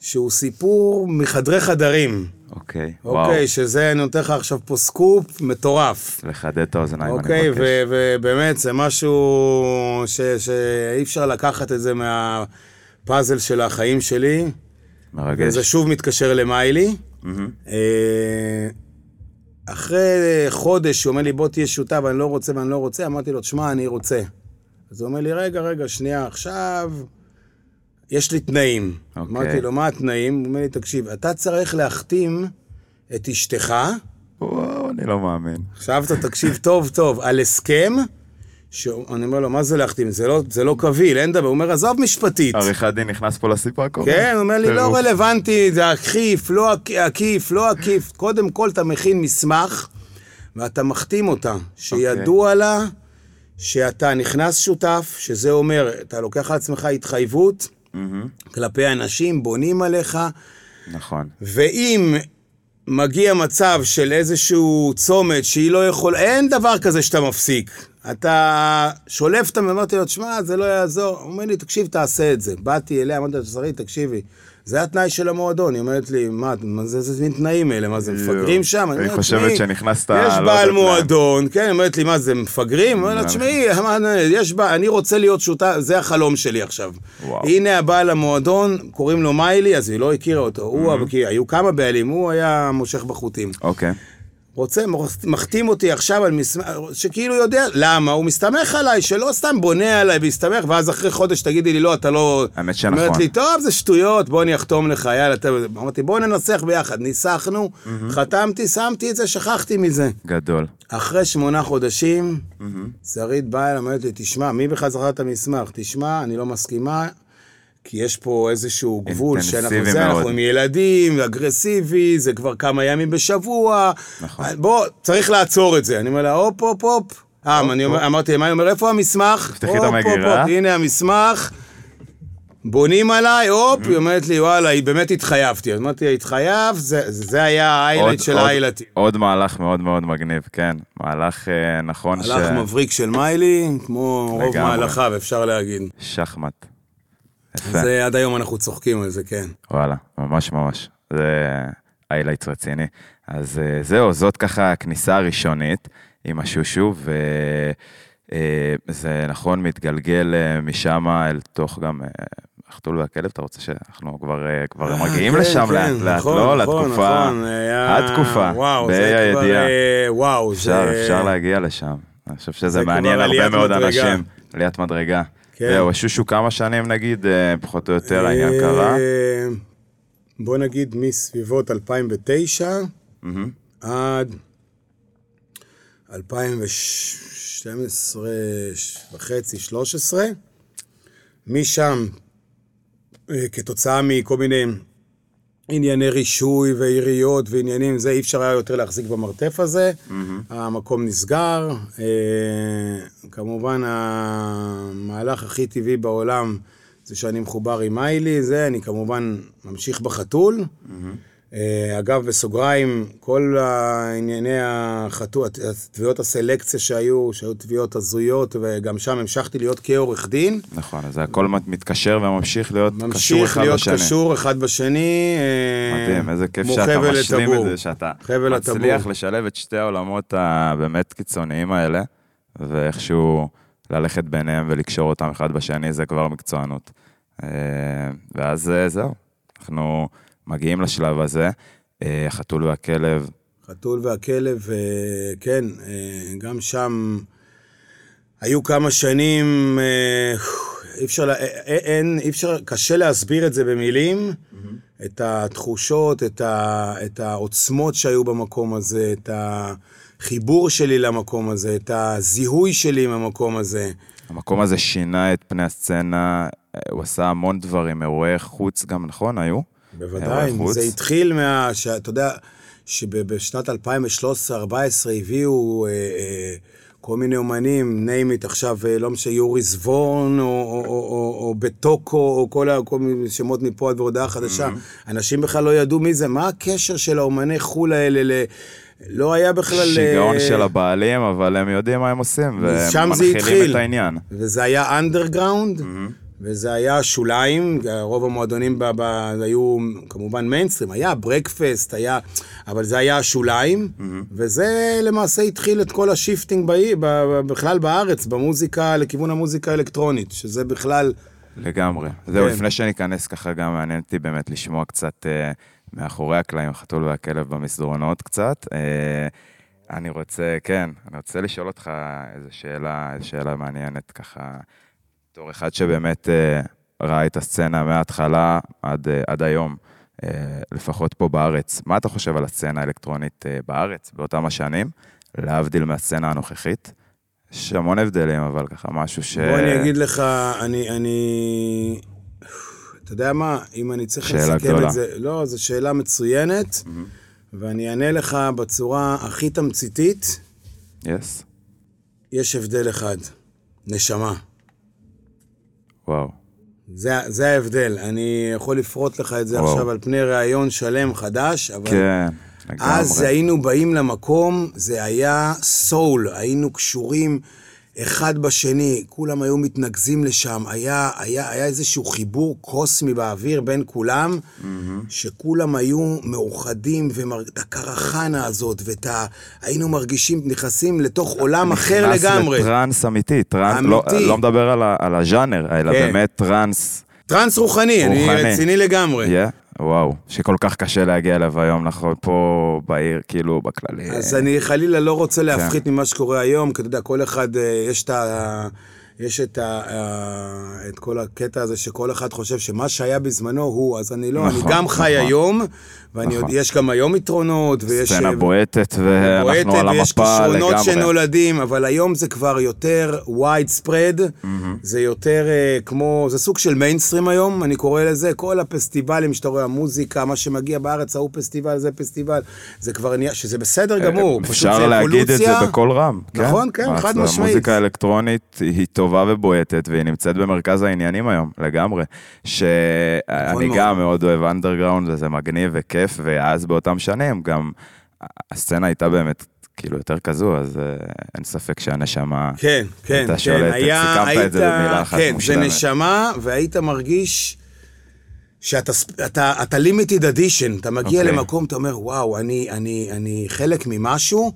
שהוא סיפור מחדרי חדרים. אוקיי, וואו. אוקיי, שזה, אני נותן לך עכשיו פה סקופ מטורף. לחדד את האוזניים, אני אוקיי, מבקש. ו- ובאמת, זה משהו ש- שאי אפשר לקחת את זה מהפאזל של החיים שלי. מרגש. וזה שוב מתקשר למיילי. אה, אחרי חודש הוא אומר לי, בוא תהיה שותף, אני לא רוצה ואני לא רוצה, אמרתי לו, תשמע, אני רוצה. אז הוא אומר לי, רגע, רגע, שנייה, עכשיו יש לי תנאים. אוקיי. אמרתי לו, מה התנאים? הוא אומר לי, תקשיב, אתה צריך להחתים את אשתך, וואו, אני לא מאמין. עכשיו אתה תקשיב טוב טוב, על הסכם, שאני אומר לו, מה זה להחתים? זה לא, זה לא קביל, אין דבר. הוא אומר, עזוב משפטית. עריכת דין נכנס פה לסיפור הקודם. כן, הוא אומר לי, לא. רלוונטי, זה עקיף, לא עק- עקיף, לא עקיף. קודם כל אתה מכין מסמך, ואתה מחתים אותה, שידוע לה שאתה נכנס שותף, שזה אומר, אתה לוקח על עצמך התחייבות מהמם. כלפי אנשים, בונים עליך, נכון. ואם מגיע מצב של איזשהו צומת שהיא לא יכולה, אין דבר כזה שאתה מפסיק. אתה שולף את אמרתי לו, תשמע, זה לא יעזור. הוא אומר לי, תקשיב, תעשה את זה. באתי אליה, אמרתי לה, שרית, תקשיבי, זה התנאי של המועדון. היא אומרת לי, מה, מה זה, זה מין תנאים אלה, מה זה, מפגרים שם? היא חושבת "תשמעי, שנכנסת, יש לא בעל יודעת לאן." מועדון, כן, היא אומרת לי, מה זה, מפגרים? הוא אומר לה, תשמעי, אני רוצה להיות שותף, זה החלום שלי עכשיו. הנה הבעל המועדון, קוראים לו מיילי, אז היא לא הכירה אותו. הוא, Mm-hmm. כי היו כמה בעלים, הוא היה מושך בחוטים. אוקיי. רוצה, מחתים אותי עכשיו על מסמך, שכאילו יודע, למה? הוא מסתמך עליי, שלא סתם בונה עליי והסתמך, ואז אחרי חודש תגידי לי, לא, אתה לא... האמת שנכון. אומרת לי, טוב, זה שטויות, בוא אני אחתום לך, יאללה, אתה... אמרתי, בוא ננסח ביחד. ניסחנו, Mm-hmm. חתמתי, שמתי את זה, שכחתי מזה. גדול. אחרי שמונה חודשים, Mm-hmm. שרית באה אליי, אומרת לי, תשמע, מי בכלל זכר את המסמך? תשמע, אני לא מסכימה. כי יש פה איזשהו גבול שאנחנו, זה, אנחנו מאוד. עם ילדים, אגרסיבי, זה כבר כמה ימים בשבוע. נכון. בוא, צריך לעצור את זה. אני אומר לה, הופ, הופ, הופ. אה, אני אומר- אמרתי, מה אני אומר, איפה המסמך? תפתחי את המגירה. הנה המסמך. בונים עליי, הופ, היא אומרת לי, וואלה, היא באמת התחייבתי. אז אמרתי, התחייב, זה זה היה האיילייט של האיילייטים. עוד מהלך מאוד מאוד מגניב, כן. מהלך אה, נכון ש... הלך מבריק של מיילי, כמו רוב. מהלכיו, אפשר להגיד. שחמט. זה עד היום אנחנו צוחקים על זה, כן. וואלה, ממש ממש. זה איילייט רציני. אז אה, זהו, זאת ככה הכניסה הראשונית עם השושו, וזה נכון מתגלגל אה, משם אל תוך גם... אה, החתול והכלב, אתה רוצה שאנחנו כבר, אה, כבר אה, מגיעים כן, לשם כן, לאט לאט, נכון, לא? נכון, לתקופה, נכון, היה- התקופה, וואו, בה"א זה כבר, הידיעה. אה, וואו, אפשר, זה... אפשר להגיע לשם. אני חושב שזה זה מעניין הרבה מאוד מדרגה. אנשים. עליית מדרגה. כן. זהו, השושו כמה שנים נגיד, אה, פחות או יותר העניין אה, קרה. בוא נגיד מסביבות 2009 מהמם. עד 2012 וחצי, 13. משם, אה, כתוצאה מכל מיני ענייני רישוי ועיריות ועניינים, זה אי אפשר היה יותר להחזיק במרתף הזה. המקום נסגר. אה, כמובן, המהלך הכי טבעי בעולם זה שאני מחובר עם מיילי, זה, אני כמובן ממשיך בחתול. אה, אגב, בסוגריים, כל הענייני החתול, תביעות הסלקציה שהיו, שהיו תביעות הזויות, וגם שם המשכתי להיות כעורך דין. נכון, אז הכל מתקשר וממשיך להיות קשור ממשיך אחד להיות בשני. קשור אחד בשני. אה, מדהים, איזה כיף שאתה משלים את. זה, שאתה מצליח הטבור. לשלב את שתי העולמות הבאמת קיצוניים האלה, ואיכשהו ללכת ביניהם ולקשור אותם אחד בשני, זה כבר מקצוענות. אה, ואז אה, זהו, אנחנו מגיעים לשלב הזה, אה, החתול והכלב, חתול והכלב, אה, כן, אה, גם שם היו כמה שנים, אי אפשר, אין, אי אפשר, קשה להסביר את זה במילים, את התחושות, את, ה, את העוצמות שהיו במקום הזה, את החיבור שלי למקום הזה, את הזיהוי שלי עם המקום הזה. המקום הזה שינה את פני הסצנה, הוא עשה המון דברים, אירועי חוץ גם, נכון, היו? בוודאי. זה התחיל מה... ש- אתה יודע, שבשנת 2013-2014 הביאו אה, אה, כל מיני אומנים, name it עכשיו, אה, לא משנה, יורי זבורן, או, או, או, או, או בטוקו, או כל, כל מיני שמות מפה עד להודעה חדשה. אנשים בכלל לא ידעו מי זה, מה הקשר של האומני חו"ל האלה ל... לא היה בכלל... שיגעון אה, של הבעלים, אבל הם יודעים מה הם עושים, והם מנחילים. את העניין. וזה היה אנדרגראונד, וזה היה שוליים, רוב המועדונים ב- ב- היו כמובן מיינסטרים, היה Breakfast, היה, אבל זה היה השוליים, וזה למעשה התחיל את כל ה shifting באי- ב- ב- בכלל בארץ, במוזיקה, לכיוון המוזיקה האלקטרונית, שזה בכלל... לגמרי. זהו, כן. לפני שניכנס ככה, גם מעניין אותי באמת לשמוע קצת אה, מאחורי הקלעים, החתול והכלב במסדרונות קצת. אה, אני רוצה, כן, אני רוצה לשאול אותך איזו שאלה, איזו שאלה מעניינת ככה, בתור אחד שבאמת אה, ראה את הסצנה מההתחלה עד, אה, עד היום, אה, לפחות פה בארץ. מה אתה חושב על הסצנה האלקטרונית בארץ באותם השנים, להבדיל מהסצנה הנוכחית? יש המון הבדלים, אבל ככה משהו ש... בוא אני אגיד לך, אני, אני... אתה יודע מה, אם אני צריך שאלה לסכם גדולה. את זה... לא, זו שאלה מצוינת, ואני אענה לך בצורה הכי תמציתית. יס? יש הבדל אחד, נשמה. וואו. זה, זה ההבדל. אני יכול לפרוט לך את זה וואו. עכשיו על פני ראיון שלם חדש, אבל כן, לגמרי. אז היינו באים למקום, זה היה סול, היינו קשורים אחד בשני, כולם היו מתנקזים לשם, היה, היה, היה איזשהו חיבור קוסמי באוויר בין כולם, שכולם היו מאוחדים, ואת הקרחנה הזאת, ואת ה... היינו מרגישים, נכנסים לתוך עולם אחר נכנס לגמרי. לטראנס אמיתי, טראנס, לא, אמיתי. לא מדבר על, ה- על הז'אנר, אלא כן. באמת טראנס, טרנס רוחני, אני רוחני. רציני לגמרי. yeah, וואו, שכל כך קשה להגיע אליו היום, נכון, פה בעיר, כאילו, בכללי. אז אני חלילה לא רוצה להפחית ממה שקורה היום, כי אתה יודע, כל אחד, אה, יש את ה... יש את, ה, אה, את כל הקטע הזה שכל אחד חושב שמה שהיה בזמנו הוא, אז אני לא, נכון, אני גם חי נכון. היום, ואני נכון. יודע, יש גם היום יתרונות, ויש... סצנה אה, בועטת, בועטת, ואנחנו על ויש המפה כישרונות לגמרי. שנולדים, אבל היום זה כבר יותר wide spread, זה יותר אה, כמו, זה סוג של מיינסטרים היום, אני קורא לזה, כל הפסטיבלים שאתה רואה, המוזיקה, מה שמגיע בארץ, ההוא פסטיבל, זה פסטיבל, זה כבר נהיה, שזה בסדר גמור, פשוט אפשר זה להגיד את זה אבולוציה. בקול רם. נכון, כן, אז חד משמעית. המוזיקה האלקטרונית היא טובה ובועטת, והיא נמצאת במרכז העניינים היום, לגמרי. שאני מאוד. גם מאוד אוהב אנדרגראונד, וזה מגניב וכיף, ואז באותם שנים גם הסצנה הייתה באמת כאילו יותר כזו, אז אה, אין ספק שהנשמה... כן, כן, הייתה כן, שולטת. היה, סיכמת היית, את זה במילה אחת כן, זה מושלמת. נשמה, והיית מרגיש שאתה אתה, אתה limited edition, אתה מגיע אוקיי. למקום, אתה אומר, וואו, אני, אני, אני חלק ממשהו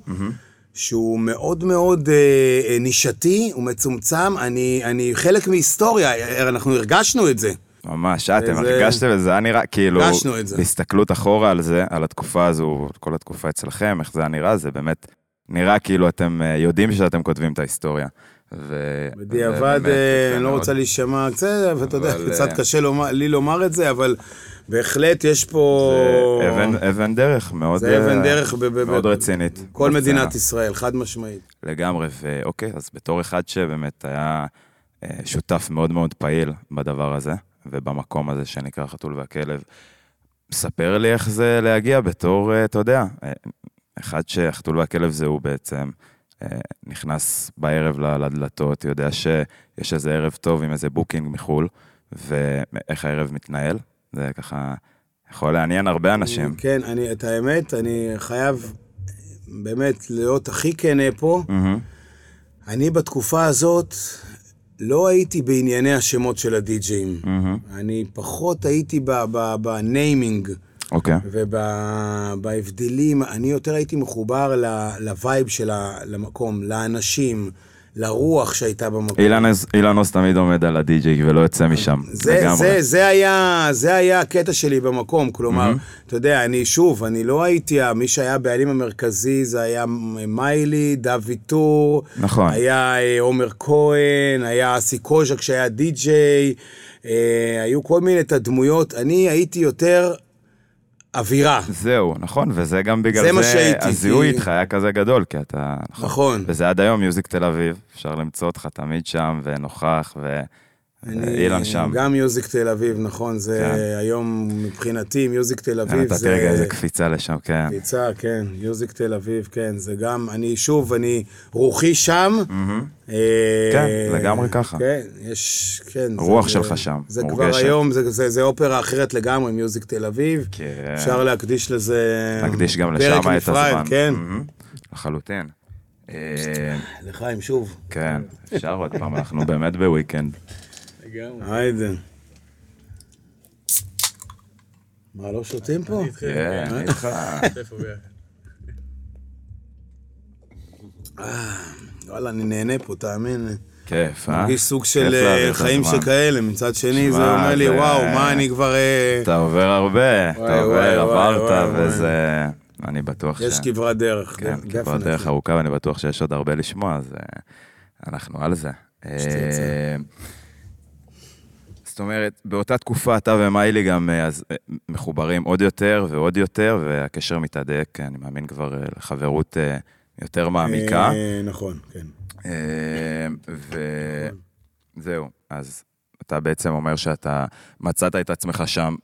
שהוא מאוד מאוד אה, אה, נישתי, הוא מצומצם, אני, אני חלק מהיסטוריה, אה, אנחנו הרגשנו את זה. ממש, אה, אתם וזה- הרגשתם את זה, היה נראה כאילו, הרגשנו את זה. בהסתכלות אחורה על זה, על התקופה הזו, כל התקופה אצלכם, איך זה היה נראה, זה באמת נראה כאילו אתם יודעים שאתם כותבים את ההיסטוריה. ו- בדיעבד, ובאמת, אה, אני לא מאוד. רוצה להישמע קצת, ואתה יודע, קצת אה, קשה לומר- לי לומר את זה, אבל בהחלט יש פה... זה אבן- אבן דרך מאוד זה אבן אה, דרך ב- ב- ב- מאוד רצינית. כל בסצנה. מדינת ישראל, חד משמעית. לגמרי, ואוקיי, אז בתור אחד שבאמת היה שותף מאוד מאוד פעיל בדבר הזה, ובמקום הזה שנקרא חתול והכלב, ספר לי איך זה להגיע בתור, אתה יודע, אחד שהחתול והכלב זה הוא בעצם נכנס בערב לדלתות, יודע שיש איזה ערב טוב עם איזה booking מחו"ל, ואיך הערב מתנהל, זה ככה יכול לעניין הרבה אנשים. כן, אני, את האמת, אני חייב באמת להיות הכי כנה פה. מהמם. אני בתקופה הזאת לא הייתי בענייני השמות של הדי-ג'אים. מהמם. אני פחות הייתי ב naming אוקיי. ובהבדלים. אני יותר הייתי מחובר ל vibe של ה- למקום, לאנשים, לרוח שהייתה במקום. אילן עוז תמיד עומד על הדי-ג'יי ולא יוצא משם, זה, לגמרי. זה, זה, היה, זה היה הקטע שלי במקום, כלומר, mm-hmm. אתה יודע, אני שוב, אני לא הייתי, מי שהיה הבעלים המרכזי זה היה מיילי, דוד טור, נכון. היה אה, עומר כהן, היה אסי קוז'ק שהיה די-ג'יי, אה, היו כל מיני את הדמויות, אני הייתי יותר אווירה. זהו, נכון, וזה גם בגלל זה זה, שהייתי, הזיהוי איתך היה כזה גדול, כי אתה... נכון. וזה עד היום מיוזיק תל אביב, אפשר למצוא אותך תמיד שם, ונוכח, ו... ואילן שם. גם מיוזיק תל אביב, נכון, זה כן. היום מבחינתי, מיוזיק תל אביב נתתי זה... רגע איזה קפיצה לשם, כן. קפיצה, כן, מיוזיק תל אביב, כן, זה גם, אני שוב, אני רוחי שם. אה, כן, לגמרי ככה. כן, יש, כן. זה- זה- שלך שם, זה כבר מורגשת. היום, זה- זה זה אופרה אחרת לגמרי, מיוזיק תל אביב. כן. אפשר להקדיש לזה נקדיש גם לשם את הזמן. כן. לחלוטין. אה, לחיים, שוב. כן, אפשר עוד פעם, אנחנו באמת בוויקנד. היידה. מה, לא שותים פה? כן, אני איתך. וואלה, אני נהנה פה, תאמין. כיף, אה? מרגיש סוג של אה, חיים. שכאלה, מצד שני זה אומר לי, וואו, מה אני כבר... אה, אתה עובר הרבה, אתה עובר, עברת. וזה... אני בטוח ש... יש כברת דרך. כן. כברת דרך ארוכה, ואני בטוח שיש עוד הרבה לשמוע, אז אה, אנחנו על זה. שתרצה. אה, זאת אומרת, באותה תקופה אתה ומיילי גם אה, אז, אה, מחוברים עוד יותר ועוד יותר, והקשר מתהדק, אני מאמין כבר אה, לחברות אה, יותר מעמיקה. אה, נכון, כן. אה, וזהו, אז אתה בעצם אומר שאתה מצאת את עצמך שם,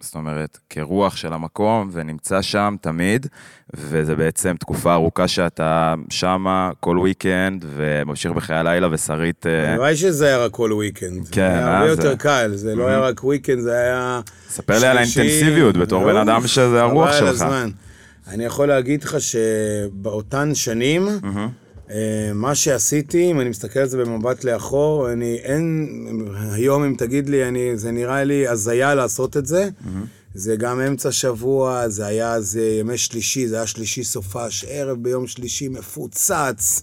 זאת אומרת, כרוח של המקום, ונמצא שם תמיד, וזה בעצם תקופה ארוכה שאתה שמה כל weekend, וממשיך בחיי הלילה, ושרית... אה, הלוואי שזה היה רק כל weekend. כן, היה אה, הרבה זה- יותר קל, זה לא היה רק weekend, זה היה... ספר לי על. האינטנסיביות בתור בן אוף, אדם שזה הרוח שלך. אני יכול להגיד לך שבאותן שנים, אה, מה שעשיתי, אם אני מסתכל על זה במבט לאחור, אני אין, היום אם תגיד לי, אני, זה נראה לי הזיה לעשות את זה. זה גם אמצע שבוע, זה היה זה ימי שלישי, זה היה שלישי סופש, ערב ביום שלישי מפוצץ.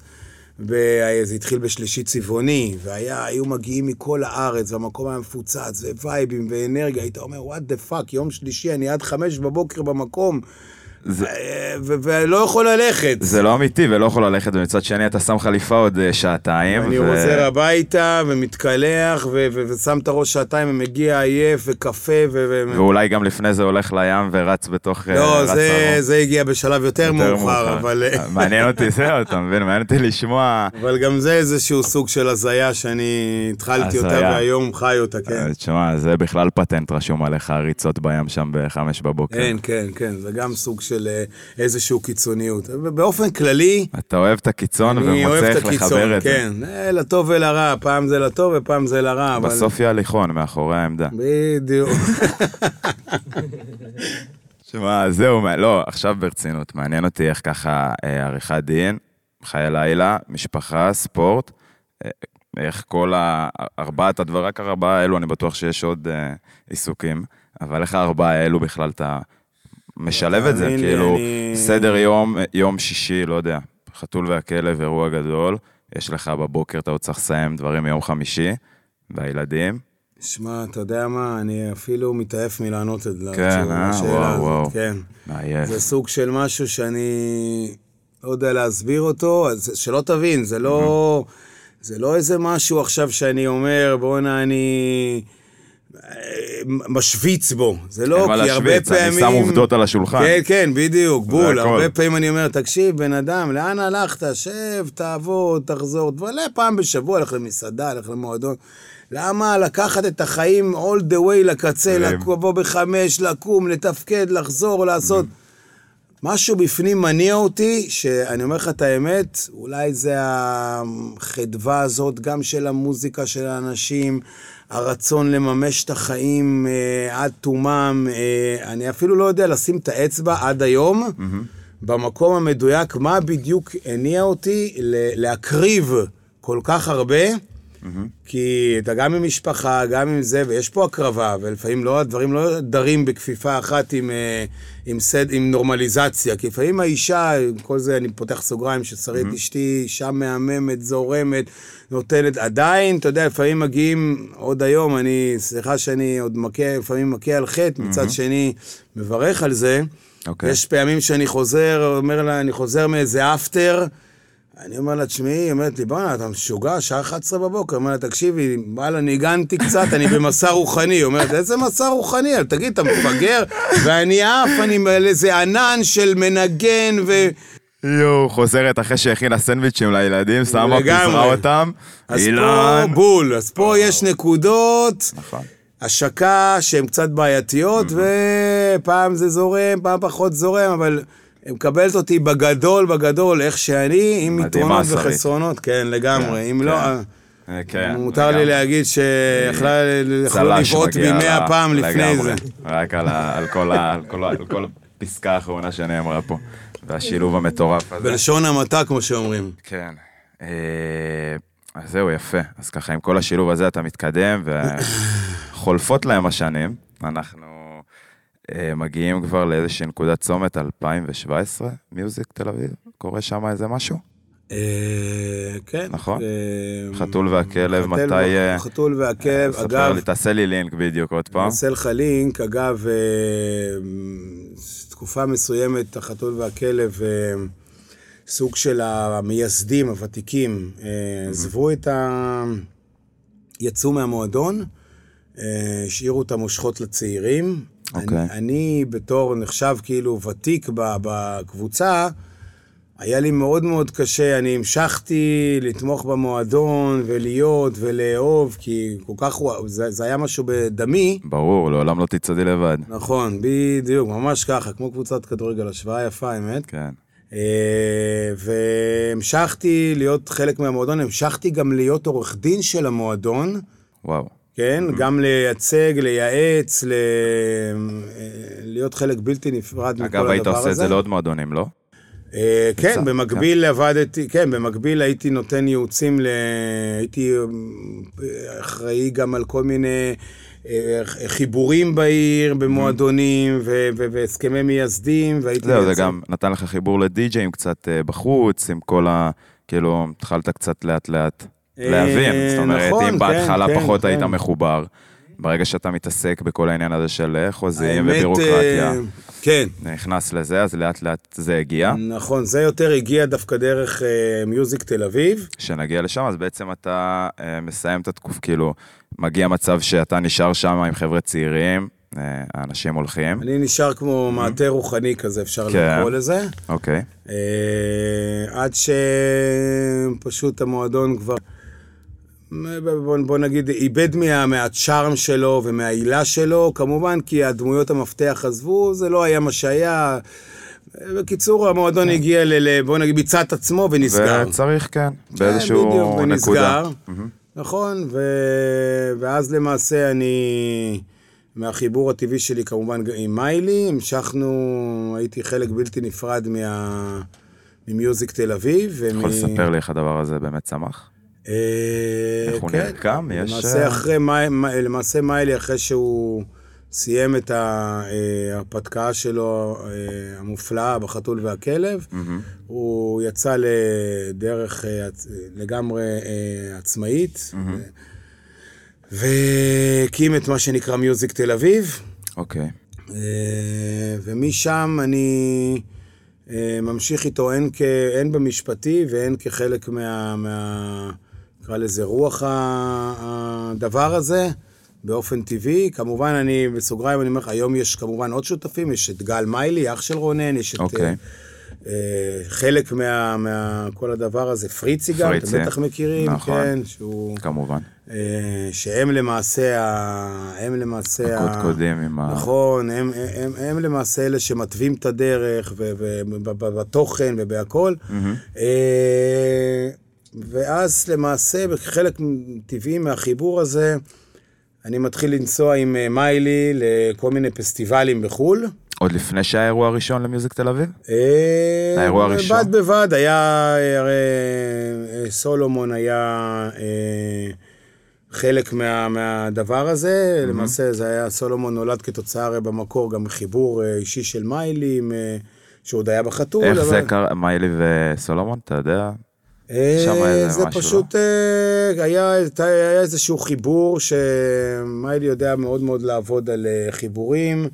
וזה התחיל בשלישי צבעוני, והיו מגיעים מכל הארץ, והמקום היה מפוצץ, ווייבים ואנרגיה, היית אומר, what the fuck, יום שלישי, אני עד חמש בבוקר במקום. זה- אה, ולא יכול ללכת. זה לא אמיתי ולא יכול ללכת, ומצד שני אתה שם חליפה עוד אה, שעתיים. אני ו- חוזר הביתה ומתקלח ו- ו- ושם את הראש שעתיים ומגיע עייף וקפה ו... ו- ואולי גם לפני זה הולך לים ורץ בתוך... אה, לא, רץ זה. זה הגיע בשלב יותר, יותר מאוחר, אבל... אה, מעניין אותי זה, אתה מבין? מעניין אותי לשמוע... אבל גם זה איזשהו סוג של הזיה שאני התחלתי אותה הזיה. והיום חי אותה, כן. תשמע, זה בכלל פטנט רשום עליך, הריצות בים שם בחמש בבוקר. כן, כן, כן, זה גם סוג של אה, איזושהי קיצוניות. באופן כללי, אתה אוהב את הקיצון אני אוהב ומוצא את איך הקיצון, לחבר את זה. כן. אה, לטוב ולרע, פעם זה לטוב ופעם זה לרע, אבל... בסוף יהיה הליכון מאחורי העמדה. בדיוק. שמע, זהו, לא, עכשיו ברצינות, מעניין אותי איך ככה אה, עריכת דין, חיי לילה, משפחה, ספורט, אה, איך כל ה- ארבעת הדברים, רק ארבעה האלו, אני בטוח שיש עוד אה, עיסוקים, אבל איך הארבעה האלו בכלל אתה משלב את זה, כאילו, אני- סדר יום, יום שישי, לא יודע, חתול והכלב, אירוע גדול, יש לך בבוקר, אתה עוד צריך לסיים דברים מיום חמישי, והילדים, שמע, אתה יודע מה, אני אפילו מתעייף מלענות את זה. כן, אה? וואו, וואו. כן. מעייף. זה סוג של משהו שאני לא יודע להסביר אותו, אז שלא תבין, זה לא, זה לא איזה משהו עכשיו שאני אומר, בואנה, אני משוויץ בו. זה לא, כי הרבה להשוויץ, פעמים... אני שם עובדות על השולחן. כן, כן, בדיוק, בול. הרבה פעמים אני אומר, תקשיב, בן אדם, לאן הלכת? שב, תעבוד, תחזור. תבלה פעם בשבוע, הלך למסעדה, הלך למועדון. למה לקחת את החיים all the way לקצה, מדהים. לבוא בחמש, לקום, לתפקד, לחזור, לעשות... משהו בפנים מניע אותי, שאני אומר לך את האמת, אולי זה החדווה הזאת, גם של המוזיקה של האנשים, הרצון לממש את החיים אה, עד תומם. אה, אני אפילו לא יודע לשים את האצבע עד היום, במקום המדויק, מה בדיוק הניע אותי להקריב כל כך הרבה. כי אתה גם עם משפחה, גם עם זה, ויש פה הקרבה, ולפעמים לא, הדברים לא דרים בכפיפה אחת עם, אה, עם, סד, עם נורמליזציה, כי לפעמים האישה, עם כל זה, אני פותח סוגריים, ששרית אשתי, אישה מהממת, זורמת, נותנת, עדיין, אתה יודע, לפעמים מגיעים, עוד היום, אני, סליחה שאני עוד מכה, לפעמים מכה על חטא, מצד שני, מברך על זה. אוקיי. יש פעמים שאני חוזר, אומר לה, אני חוזר מאיזה אפטר, אני אומר לה, תשמעי, היא אומרת לי, בואנה, אתה משוגע, שעה 11 בבוקר. אומר לה, תקשיבי, וואלה, ניגנתי קצת, אני במסע רוחני. היא אומרת, איזה מסע רוחני? תגיד, אתה מפגר? ואני עף, אני על איזה ענן של מנגן, ו... יואו, חוזרת אחרי שהכינה סנדוויצ'ים לילדים, שמה. פיזרה אותם. אז פה אילן. בול, אז פה יש נקודות נכון. השקה שהן קצת בעייתיות, ופעם זה זורם, פעם פחות זורם, אבל... מקבלת אותי בגדול, בגדול, איך שאני, עם יתרונות. וחסרונות, כן, לגמרי. כן, אם לא... כן. אה, כן. מותר לי. להגיד שיכלה צל"ש לבעוט בי מאה פעם לפני. זה. רק על כל הפסקה האחרונה שנאמרה פה. והשילוב המטורף הזה. בלשון המעטה, כמו שאומרים. כן. אה, אז זהו, יפה. אז ככה, עם כל השילוב הזה אתה מתקדם, וחולפות להם השנים. אנחנו אה, מגיעים כבר לאיזושהי נקודת צומת, 2017, מיוזיק תל אביב. קורה שם איזה משהו? אה, כן. נכון. אה, חתול והכלב, מתי... אה, חתול והכלב, אגב, תעשה לי לינק בדיוק עוד פעם. אני אעשה לך לינק, אגב, אה, תקופה מסוימת, החתול והכלב, אה, סוג של המייסדים, הוותיקים, אה, עזבו את ה... יצאו מהמועדון, אה, השאירו את המושכות לצעירים. אוקיי. אני, אני בתור נחשב כאילו ותיק בקבוצה, היה לי מאוד מאוד קשה, אני המשכתי לתמוך במועדון ולהיות ולאהוב, כי כל כך, זה, זה היה משהו בדמי. ברור, לעולם לא תצעדי לבד. נכון, בדיוק, ממש ככה, כמו קבוצת כדורגל, השוואה יפה, האמת. כן. אה, והמשכתי להיות חלק מהמועדון, המשכתי גם להיות עורך דין של המועדון, וואו. כן? גם לייצג, לייעץ, ל... להיות חלק בלתי נפרד מכל הדבר הזה. אגב, היית עושה את זה לעוד מועדונים, לא? אה, כן, במקביל עבדתי, כן, במקביל הייתי נותן ייעוצים, ל... הייתי אה, אחראי גם על כל מיני אה, חיבורים בעיר, במועדונים, ו- ו- והסכמי מייסדים, והייתי... זהו, זה מייצג- גם נתן לך חיבור לדי-ג'אים קצת בחוץ, עם כל ה... כאילו, התחלת קצת לאט-לאט להבין. זאת אומרת, נכון, אם בהתחלה כן, פחות כן, היית כן. מחובר, ברגע שאתה מתעסק בכל העניין הזה של אה, חוזים האמת, ובירוקרטיה, אה, כן, נכנס לזה, אז לאט לאט זה הגיע. נכון, זה יותר הגיע דווקא דרך אה, מיוזיק תל אביב. כשנגיע לשם, אז בעצם אתה אה, מסיים את התקוף, כאילו, מגיע מצב שאתה נשאר שם עם חבר'ה צעירים, אה, האנשים הולכים, אני נשאר כמו מעטה רוחני כזה, אפשר כן. לקרוא לזה. אוקיי, אה, עד שפשוט המועדון כבר, בוא, בוא נגיד, איבד מה, מהצ'ארם שלו ומהעילה שלו, כמובן כי הדמויות המפתח עזבו, זה לא היה מה שהיה. בקיצור, המועדון הגיע ל... ל- בוא נגיד, ביצע את עצמו ונסגר. וצריך, כן, כן, באיזשהו בדיוק, נקודה. ונסגר. נכון, ו... ואז למעשה אני, מהחיבור הטבעי שלי כמובן עם מיילי, המשכנו, הייתי חלק בלתי נפרד מה... ממיוזיק תל אביב. יכול לספר לי איך הדבר הזה באמת צמח? אה, איך הוא כן. נרקם? למעשה, אה, אחרי, למעשה מיילי, אחרי שהוא סיים את אה, ההרפתקה שלו אה, המופלאה בחתול והכלב. הוא יצא לדרך לגמרי עצמאית. והקים את מה שנקרא מיוזיק תל אביב, אוקיי, ומשם אני ממשיך איתו הן, כ, הן במשפטי והן כחלק מה... מה נקרא לזה רוח הדבר הזה, באופן טבעי. כמובן, אני, בסוגריים, אני אומר לך, היום יש כמובן עוד שותפים, יש את גל מיילי, אח של רונן, יש את... אוקיי. אה, אה, חלק מה, מה... כל הדבר הזה, פריצי גם, פריצי. אתם בטח מכירים, נכון. כן, שהוא... כמובן. אה, שהם למעשה, ה... הם למעשה, ה- הקודקודים עם ה... נכון, הם, הם, הם למעשה אלה שמתווים את הדרך ובתוכן ובהכל. מהמם. אה, ואז למעשה, בחלק טבעי מהחיבור הזה, אני מתחיל לנסוע עם אה, מיילי לכל מיני פסטיבלים בחו"ל. עוד לפני שהיה האירוע הראשון למיוזיק תל אביב? אה, האירוע הראשון? בד בבד, היה, אה, הרי סולומון היה חלק מה, מהדבר הזה, למעשה זה היה, סולומון נולד כתוצאה הרי במקור גם מחיבור אה, אישי של מיילי, עם, שעוד היה בחתול. איך אבל- זה קרה, מיילי וסולומון, אתה יודע? אה, זה משהו, פשוט אה, היה, היה איזשהו חיבור שמיילי יודע מאוד מאוד לעבוד על אה, חיבורים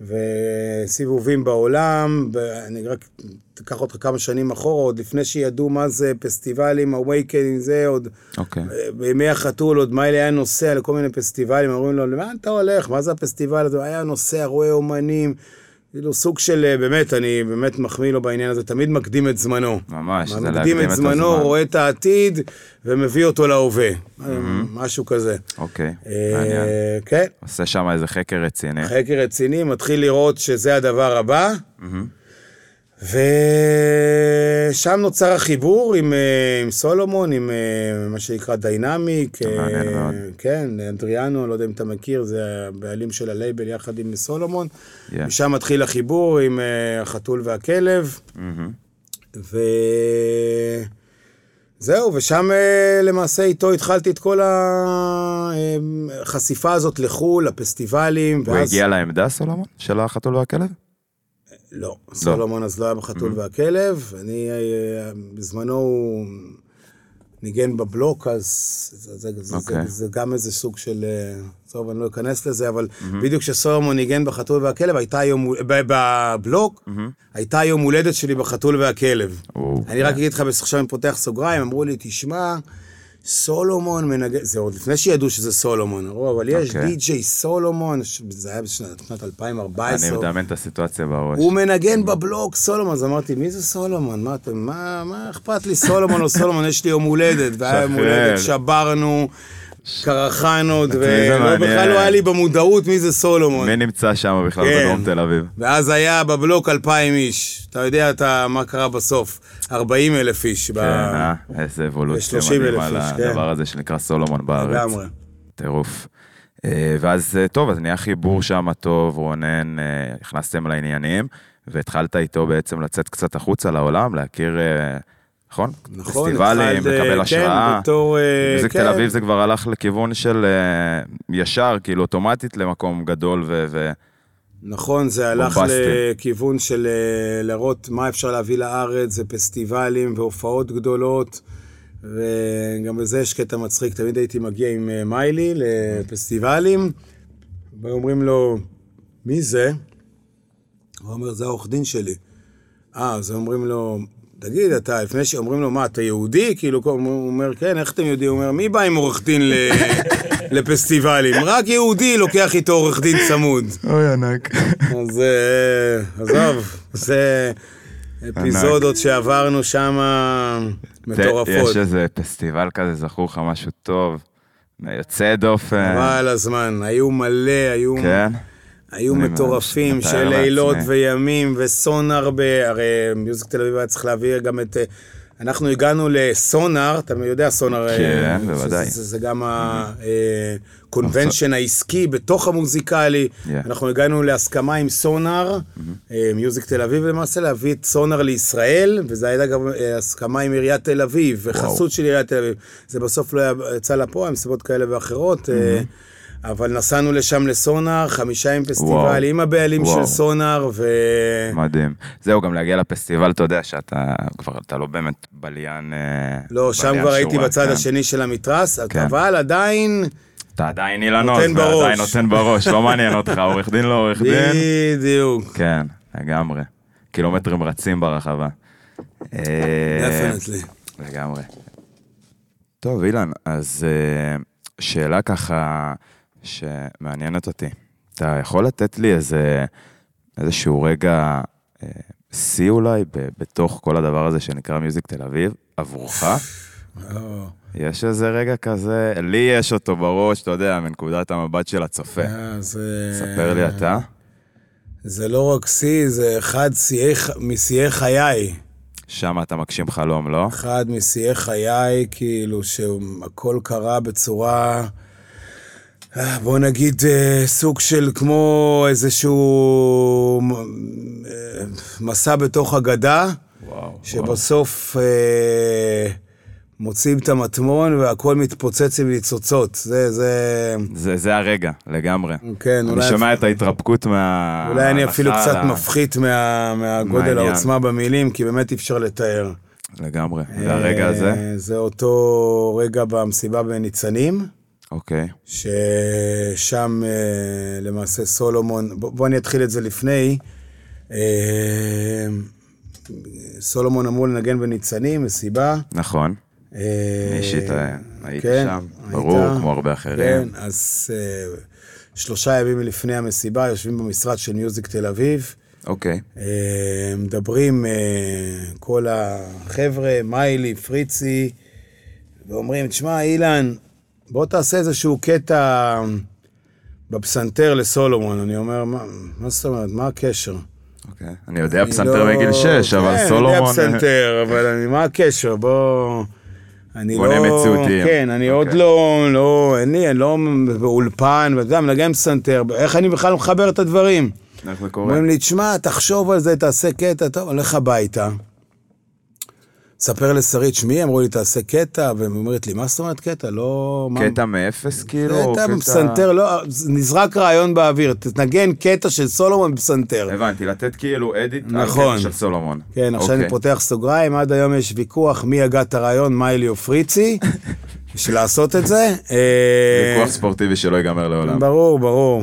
וסיבובים בעולם. אני רק אקח אותך כמה שנים אחורה, עוד לפני שידעו מה זה פסטיבלים, Awakening, זה עוד, אוקיי. בימי החתול עוד מיילי היה נוסע לכל מיני פסטיבלים, אומרים לו, לאן אתה הולך? מה זה הפסטיבל הזה? היה נוסע, רואה אומנים. כאילו סוג של, אה, באמת, אני באמת מחמיא לו בעניין הזה, תמיד מקדים את זמנו. ממש, זה מקדים להקדים את את זמנו, הזמן. רואה את העתיד ומביא אותו להווה. משהו כזה. אוקיי, אה, מעניין. כן, עושה שם איזה חקר רציני. חקר רציני, מתחיל לראות שזה הדבר הבא, מהמם. ושם נוצר החיבור עם, אה, עם סולומון, עם אה, מה שנקרא דיינמיק. אה, מעניין מאוד. כן, אנדריאנו, לא יודע אם אתה מכיר, זה הבעלים של הלייבל יחד עם סולומון. Yeah. משם מתחיל החיבור עם החתול והכלב. מהמם. וזהו, ושם למעשה איתו התחלתי את כל החשיפה הזאת לחו"ל, לפסטיבלים. הוא ואז- הגיע לעמדה, סולומון? של החתול והכלב? לא, סולומון אז לא היה בחתול והכלב. אני, אה, בזמנו הוא ניגן בבלוק, אז זה, זה, זה, אוקיי. זה, זה גם איזה סוג של... אה, טוב, אני לא אכנס לזה, אבל בדיוק כשסולומון ניגן בחתול והכלב, הייתה יום... בבלוק, הייתה יום הולדת שלי בחתול והכלב. אני רק אגיד לך, עכשיו אני פותח סוגריים, אמרו לי, תשמע, סולומון מנגן, זה עוד לפני שידעו שזה סולומון, אבל יש אוקיי. די.ג'יי סולומון, זה היה בשנת בשנת 2014. אני מדמיין את הסיטואציה בראש. הוא מנגן בבלוק סולומון, אז אמרתי, מי זה סולומון? מה אתם, מה, מה אכפת לי סולומון או סולומון? יש לי יום הולדת, והיה יום. הולדת, שברנו, קרחנות? ובכלל לא היה לי במודעות מי זה סולומון. מי נמצא שם בכלל כן. בדרום תל אביב? ואז היה בבלוק 2,000 איש. אתה יודע אתה, מה קרה בסוף? 40 אלף איש. ב- כן, אה? איזה אבולוציה 30,000 מדהימה איש, כן. לדבר הזה שנקרא סולומון בארץ. לגמרי. טירוף. אה, ואז, אה, טוב, אז נהיה חיבור שם טוב, רונן, נכנסתם לעניינים, והתחלת איתו בעצם לצאת קצת החוצה לעולם, להכיר, נכון? נכון, פסטיבלים, התחלת, לקבל כן, השראה. בתור, אה, מוזיק כן. תל אביב זה כבר הלך לכיוון של אה, ישר, כאילו אוטומטית למקום גדול ו... ו- נכון, זה הלך. לכיוון של אה, להראות מה אפשר להביא לארץ, זה פסטיבלים והופעות גדולות, וגם בזה יש קטע מצחיק, תמיד הייתי מגיע עם אה, מיילי לפסטיבלים, ואומרים לו, מי זה? הוא אומר, זה העורך דין שלי. אה, אז אומרים לו, תגיד, אתה, לפני שאומרים לו, מה, אתה יהודי? כאילו, הוא אומר, כן, איך אתם יודעים? הוא אומר, מי בא עם עורך דין. לפסטיבלים? רק יהודי לוקח איתו עורך דין צמוד. אוי, ענק. אז אה, עזוב, זה אפיזודות שעברנו שם מטורפות. יש איזה פסטיבל כזה, זכור לך משהו טוב, יוצא דופן. חבל הזמן, היו מלא, היו... כן? היו מטורפים של לילות וימים וסונאר, ב... הרי מיוזיק תל אביב היה צריך להביא גם את... אה, אנחנו הגענו לסונאר, אתה יודע סונאר, אה, כן, בוודאי. זה, זה גם ה convention אה, העסקי בתוך המוזיקלי. Yeah. אנחנו הגענו להסכמה עם סונאר, מיוזיק תל אביב למעשה, להביא את סונאר לישראל, וזה הייתה גם הסכמה עם עיריית תל אביב, וחסות של עיריית תל אביב. זה בסוף לא יצא לפועל, מסיבות כאלה ואחרות. Mm-hmm. אבל נסענו לשם לסונאר, חמישה עם פסטיבל, וואו, עם הבעלים וואו. של סונאר, ו... מדהים. זהו, גם להגיע לפסטיבל, אתה יודע שאתה כבר, אתה לא באמת בליין... אה, לא, שם כבר הייתי בצד כן. השני של המתרס, כן. אבל עדיין... אתה עדיין אילנות, ועדיין נותן בראש, לא מעניין אותך, עורך דין לא עורך דין. בדיוק. כן, לגמרי. קילומטרים רצים ברחבה. דפנטלי. אה, לגמרי. טוב, אילן, אז אה, שאלה ככה... שמעניינת אותי. אתה יכול לתת לי איזה, איזשהו רגע אה, שיא אולי ב, בתוך כל הדבר הזה שנקרא מיוזיק תל אביב, עבורך? יש איזה רגע כזה, לי יש אותו בראש, אתה יודע, מנקודת המבט של הצופה. אה, זה... ספר לי אתה. זה לא רק שיא, זה אחד משיאי חיי. שם אתה מגשים חלום, לא? אחד משיאי חיי, כאילו, שהכל קרה בצורה... אה, בוא נגיד אה, סוג של כמו איזשהו אה, מסע בתוך אגדה, וואו, שבסוף וואו. מוצאים את המטמון והכל מתפוצץ עם ניצוצות. זה, זה... זה, זה הרגע, לגמרי. כן, אולי... אני שומע את ההתרפקות מה... אולי אני אפילו קצת מפחית מה, מהגודל העוצמה במילים, כי באמת אי אפשר לתאר. לגמרי. והרגע הזה? זה אותו רגע במסיבה בניצנים. אוקיי. Okay. ששם אה, למעשה סולומון, בוא, בוא אני אתחיל את זה לפני. אה, סולומון אמור לנגן בניצנים, מסיבה. נכון. אני אישית הייתי כן, שם, ברור, היית, כמו הרבה אחרים. כן, אז שלושה ימים לפני המסיבה יושבים במשרד של מיוזיק תל אביב. אוקיי. Okay. מדברים כל החבר'ה, מיילי, פריצי, ואומרים, תשמע, אילן, בוא תעשה איזשהו קטע בפסנתר לסולומון. אני אומר, מה, מה זאת אומרת, מה הקשר? אוקיי, okay. אני יודע פסנתר לא... מגיל 6, אבל סולומון... כן, אני יודע פסנתר, אבל אני, מה הקשר? בוא... אני בוא לא... נהיה מציאותיים. כן, אני okay. עוד אוקיי. לא, לא, אין לי, אני לא באולפן, ואתה יודע, מנגן פסנתר, איך אני בכלל מחבר את הדברים? איך זה קורה? אומרים לי, תשמע, תחשוב על זה, תעשה קטע, טוב, הולך הביתה. ספר לשרית, שמי, אמרו לי, תעשה קטע, והיא אומרת לי, מה זאת אומרת קטע? לא... קטע מאפס, כאילו? קטע בפסנתר, לא, נזרק רעיון באוויר, תנגן קטע של סולומון בפסנתר. הבנתי, לתת כאילו אדיט נכון. על קטע של סולומון. כן, עכשיו אני אוקיי. פותח סוגריים, עד היום יש ויכוח מי הגה את הרעיון, מיילי או פריצי, בשביל לעשות את זה. ויכוח ספורטיבי שלא ייגמר לעולם. ברור, ברור.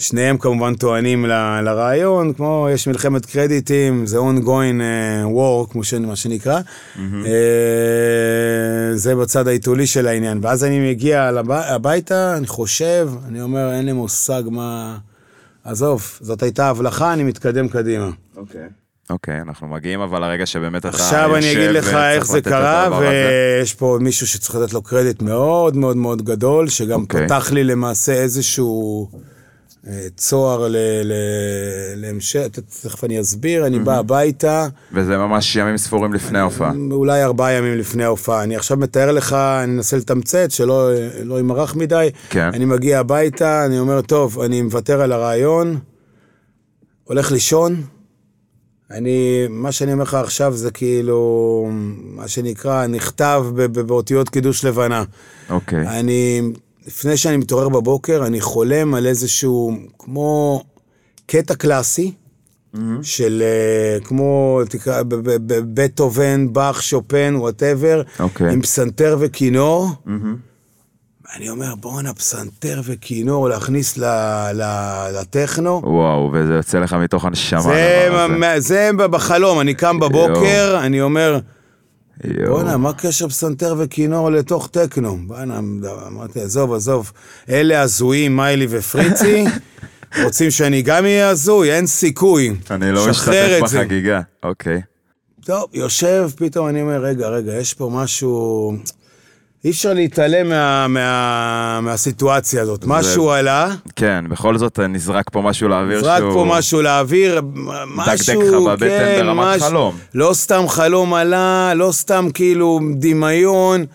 אה, שניהם כמובן טוענים ל, לרעיון, כמו יש מלחמת קרדיטים, זה ongoing uh, war, כמו ש, מה שנקרא. Mm-hmm. Uh, זה בצד העיתולי של העניין. ואז אני מגיע לב, הביתה, אני חושב, אני אומר, אין לי מושג מה... עזוב, זאת הייתה הבלחה, אני מתקדם קדימה. אוקיי. Okay. אוקיי, okay, אנחנו מגיעים אבל לרגע שבאמת אתה עכשיו אני אגיד לך איך זה קרה, ויש פה מישהו שצריך לתת לו קרדיט מאוד מאוד מאוד גדול, שגם okay. אוקיי. פתח לי למעשה איזשהו... צוהר להמשך, תכף אני אסביר, אני בא הביתה. וזה ממש ימים ספורים לפני ההופעה. אולי ארבעה ימים לפני ההופעה. אני עכשיו מתאר לך, אני אנסה לתמצת, שלא לא ימרח מדי. כן. אני מגיע הביתה, אני אומר, טוב, אני מוותר על הרעיון, הולך לישון. אני, מה שאני אומר לך עכשיו זה כאילו, מה שנקרא, נכתב באותיות קידוש לבנה. אוקיי. אני לפני שאני מתעורר בבוקר, אני חולם על איזשהו, כמו קטע קלאסי, של אה, כמו, תקרא, בטהובן, באך, שופן, whatever, אוקיי. עם פסנתר וכינור. אני אומר, בואנה, פסנתר וכינור, להכניס ל- ל- לטכנו. וואו, וזה יוצא לך מתוך הנשמה. זה. מה- זה בחלום, אני קם בבוקר, אני אומר. בואנה, מה קשר פסנתר וכינור לתוך טכנו? בואנה, אמרתי, עזוב, עזוב, אלה הזויים, מיילי ופריצי, רוצים שאני גם אהיה הזוי? אין סיכוי. אני לא משתתף. בחגיגה. אוקיי. טוב, יושב, פתאום אני אומר, רגע, רגע, יש פה משהו... אי אפשר להתעלם מה, מה, מהסיטואציה הזאת. משהו עלה, כן, בכל זאת נזרק פה משהו לאוויר זרק שהוא... פה משהו לאוויר, משהו, לך בבטן כן, ברמת מש- חלום. לא סתם חלום עלה, לא סתם כאילו דמיון.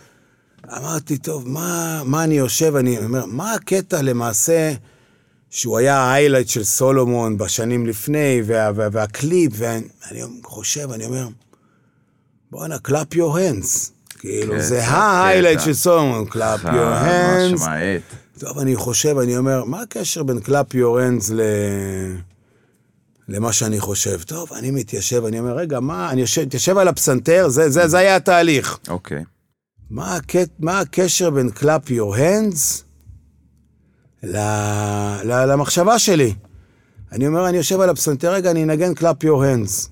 אמרתי, טוב, מה, מה אני יושב, אני אומר, מה הקטע למעשה שהוא היה ההיילייט של סולומון בשנים לפני, וה, וה, והקליפ, ואני חושב, אני אומר, בואנה, clap your hands. כאילו, כן, זה ההיילייט. של סולומון, clap your hands. משמעית. טוב, אני חושב, אני אומר, מה הקשר בין clap your hands ל... למה שאני חושב? טוב, אני מתיישב, אני אומר, רגע, מה, אני יושב, מתיישב על הפסנתר, זה, זה, זה היה התהליך. אוקיי. מה, הקט, מה הקשר בין clap your hands ל, ל, למחשבה שלי? אני אומר, אני יושב על הפסנתר, רגע, אני אנגן clap your hands.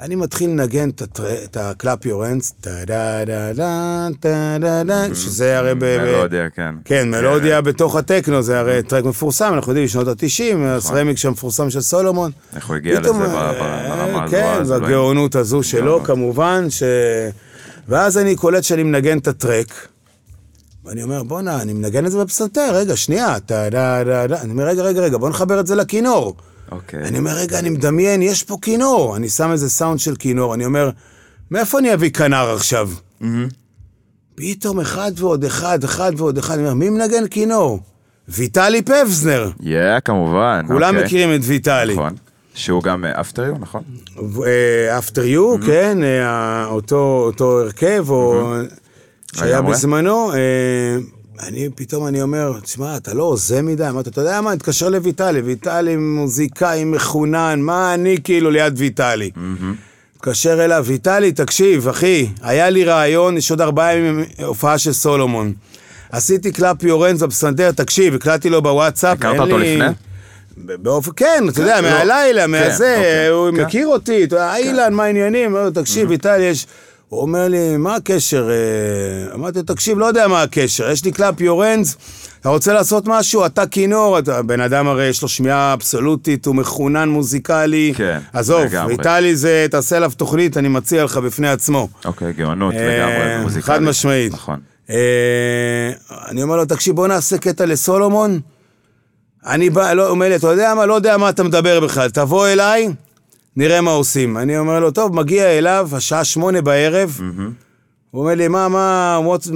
אני מתחיל לנגן את הטר- את ה-clap your hands, טה-דה-דה-דה, טה-דה-דה, שזה הרי ב... מלודיה, כן. כן, מלודיה בתוך הטכנו, זה הרי טרק מפורסם, אנחנו יודעים, משנות ה-90, הרמיקס המפורסם של סולומון. איך הוא הגיע לזה פתאום, ב- אה, ברמה הזו? כן. בגאונות הזו שלו, גאונות. כמובן, ש... ואז אני קולט שאני מנגן את הטרק, ואני אומר, בואנה, אני מנגן את זה בפסנתר, רגע, שנייה, טה-דה-דה-דה, אני אומר, רגע, רגע, רגע, בוא נחבר את זה לכינור. אוקיי. אני אומר, רגע, אני מדמיין, יש פה כינור. אני שם איזה סאונד של כינור, אני אומר, מאיפה אני אביא כנר עכשיו? פתאום אחד ועוד אחד, אחד ועוד אחד, אני אומר, מי מנגן כינור? ויטלי פבזנר. יא, כמובן. כולם אוקיי. מכירים את ויטלי. נכון. שהוא גם אפטר יו, נכון? אפטר יו, כן, אה, אותו אותו הרכב, או... שהיה לגמרי. בזמנו. אה, אני, פתאום אני אומר, תשמע, אתה לא הוזה מדי? אמרתי, אתה יודע מה, נתקשר לויטלי, ויטלי מוזיקאי מחונן, מה אני כאילו ליד ויטלי? התקשר אליו, ויטלי, תקשיב, אחי, היה לי רעיון, יש עוד ארבעה ימים הופעה של סולומון. עשיתי clap your hands בפסנתר, תקשיב, הקלטתי לו בוואטסאפ, הכרת אין אותו לי- לפני? ב- באופן, כן, אתה יודע, לא. מהלילה, כן, מהזה, אוקיי. הוא כן. מכיר אותי, אילן, מה העניינים? תקשיב, ויטלי, יש... הוא אומר לי, מה הקשר? אה?" אמרתי לו, תקשיב, לא יודע מה הקשר, יש לי clap your hands, אתה רוצה לעשות משהו? אתה כינור, אתה בן אדם הרי יש לו שמיעה אבסולוטית, הוא מחונן מוזיקלי. כן, עזוב, לגמרי. ויטלי זה, תעשה עליו תוכנית, אני מציע לך בפני עצמו. אוקיי, גאונות אה, לגמרי, מוזיקלית. חד משמעית. נכון. אה, אני אומר לו, תקשיב, בוא נעשה קטע לסולומון. אני בא, לא, אומר לי, אתה יודע מה? לא יודע מה אתה מדבר בכלל. תבוא אליי, נראה מה עושים. אני אומר לו, טוב, מגיע אליו, השעה שמונה בערב. הוא אומר לי, מה, מה, what's,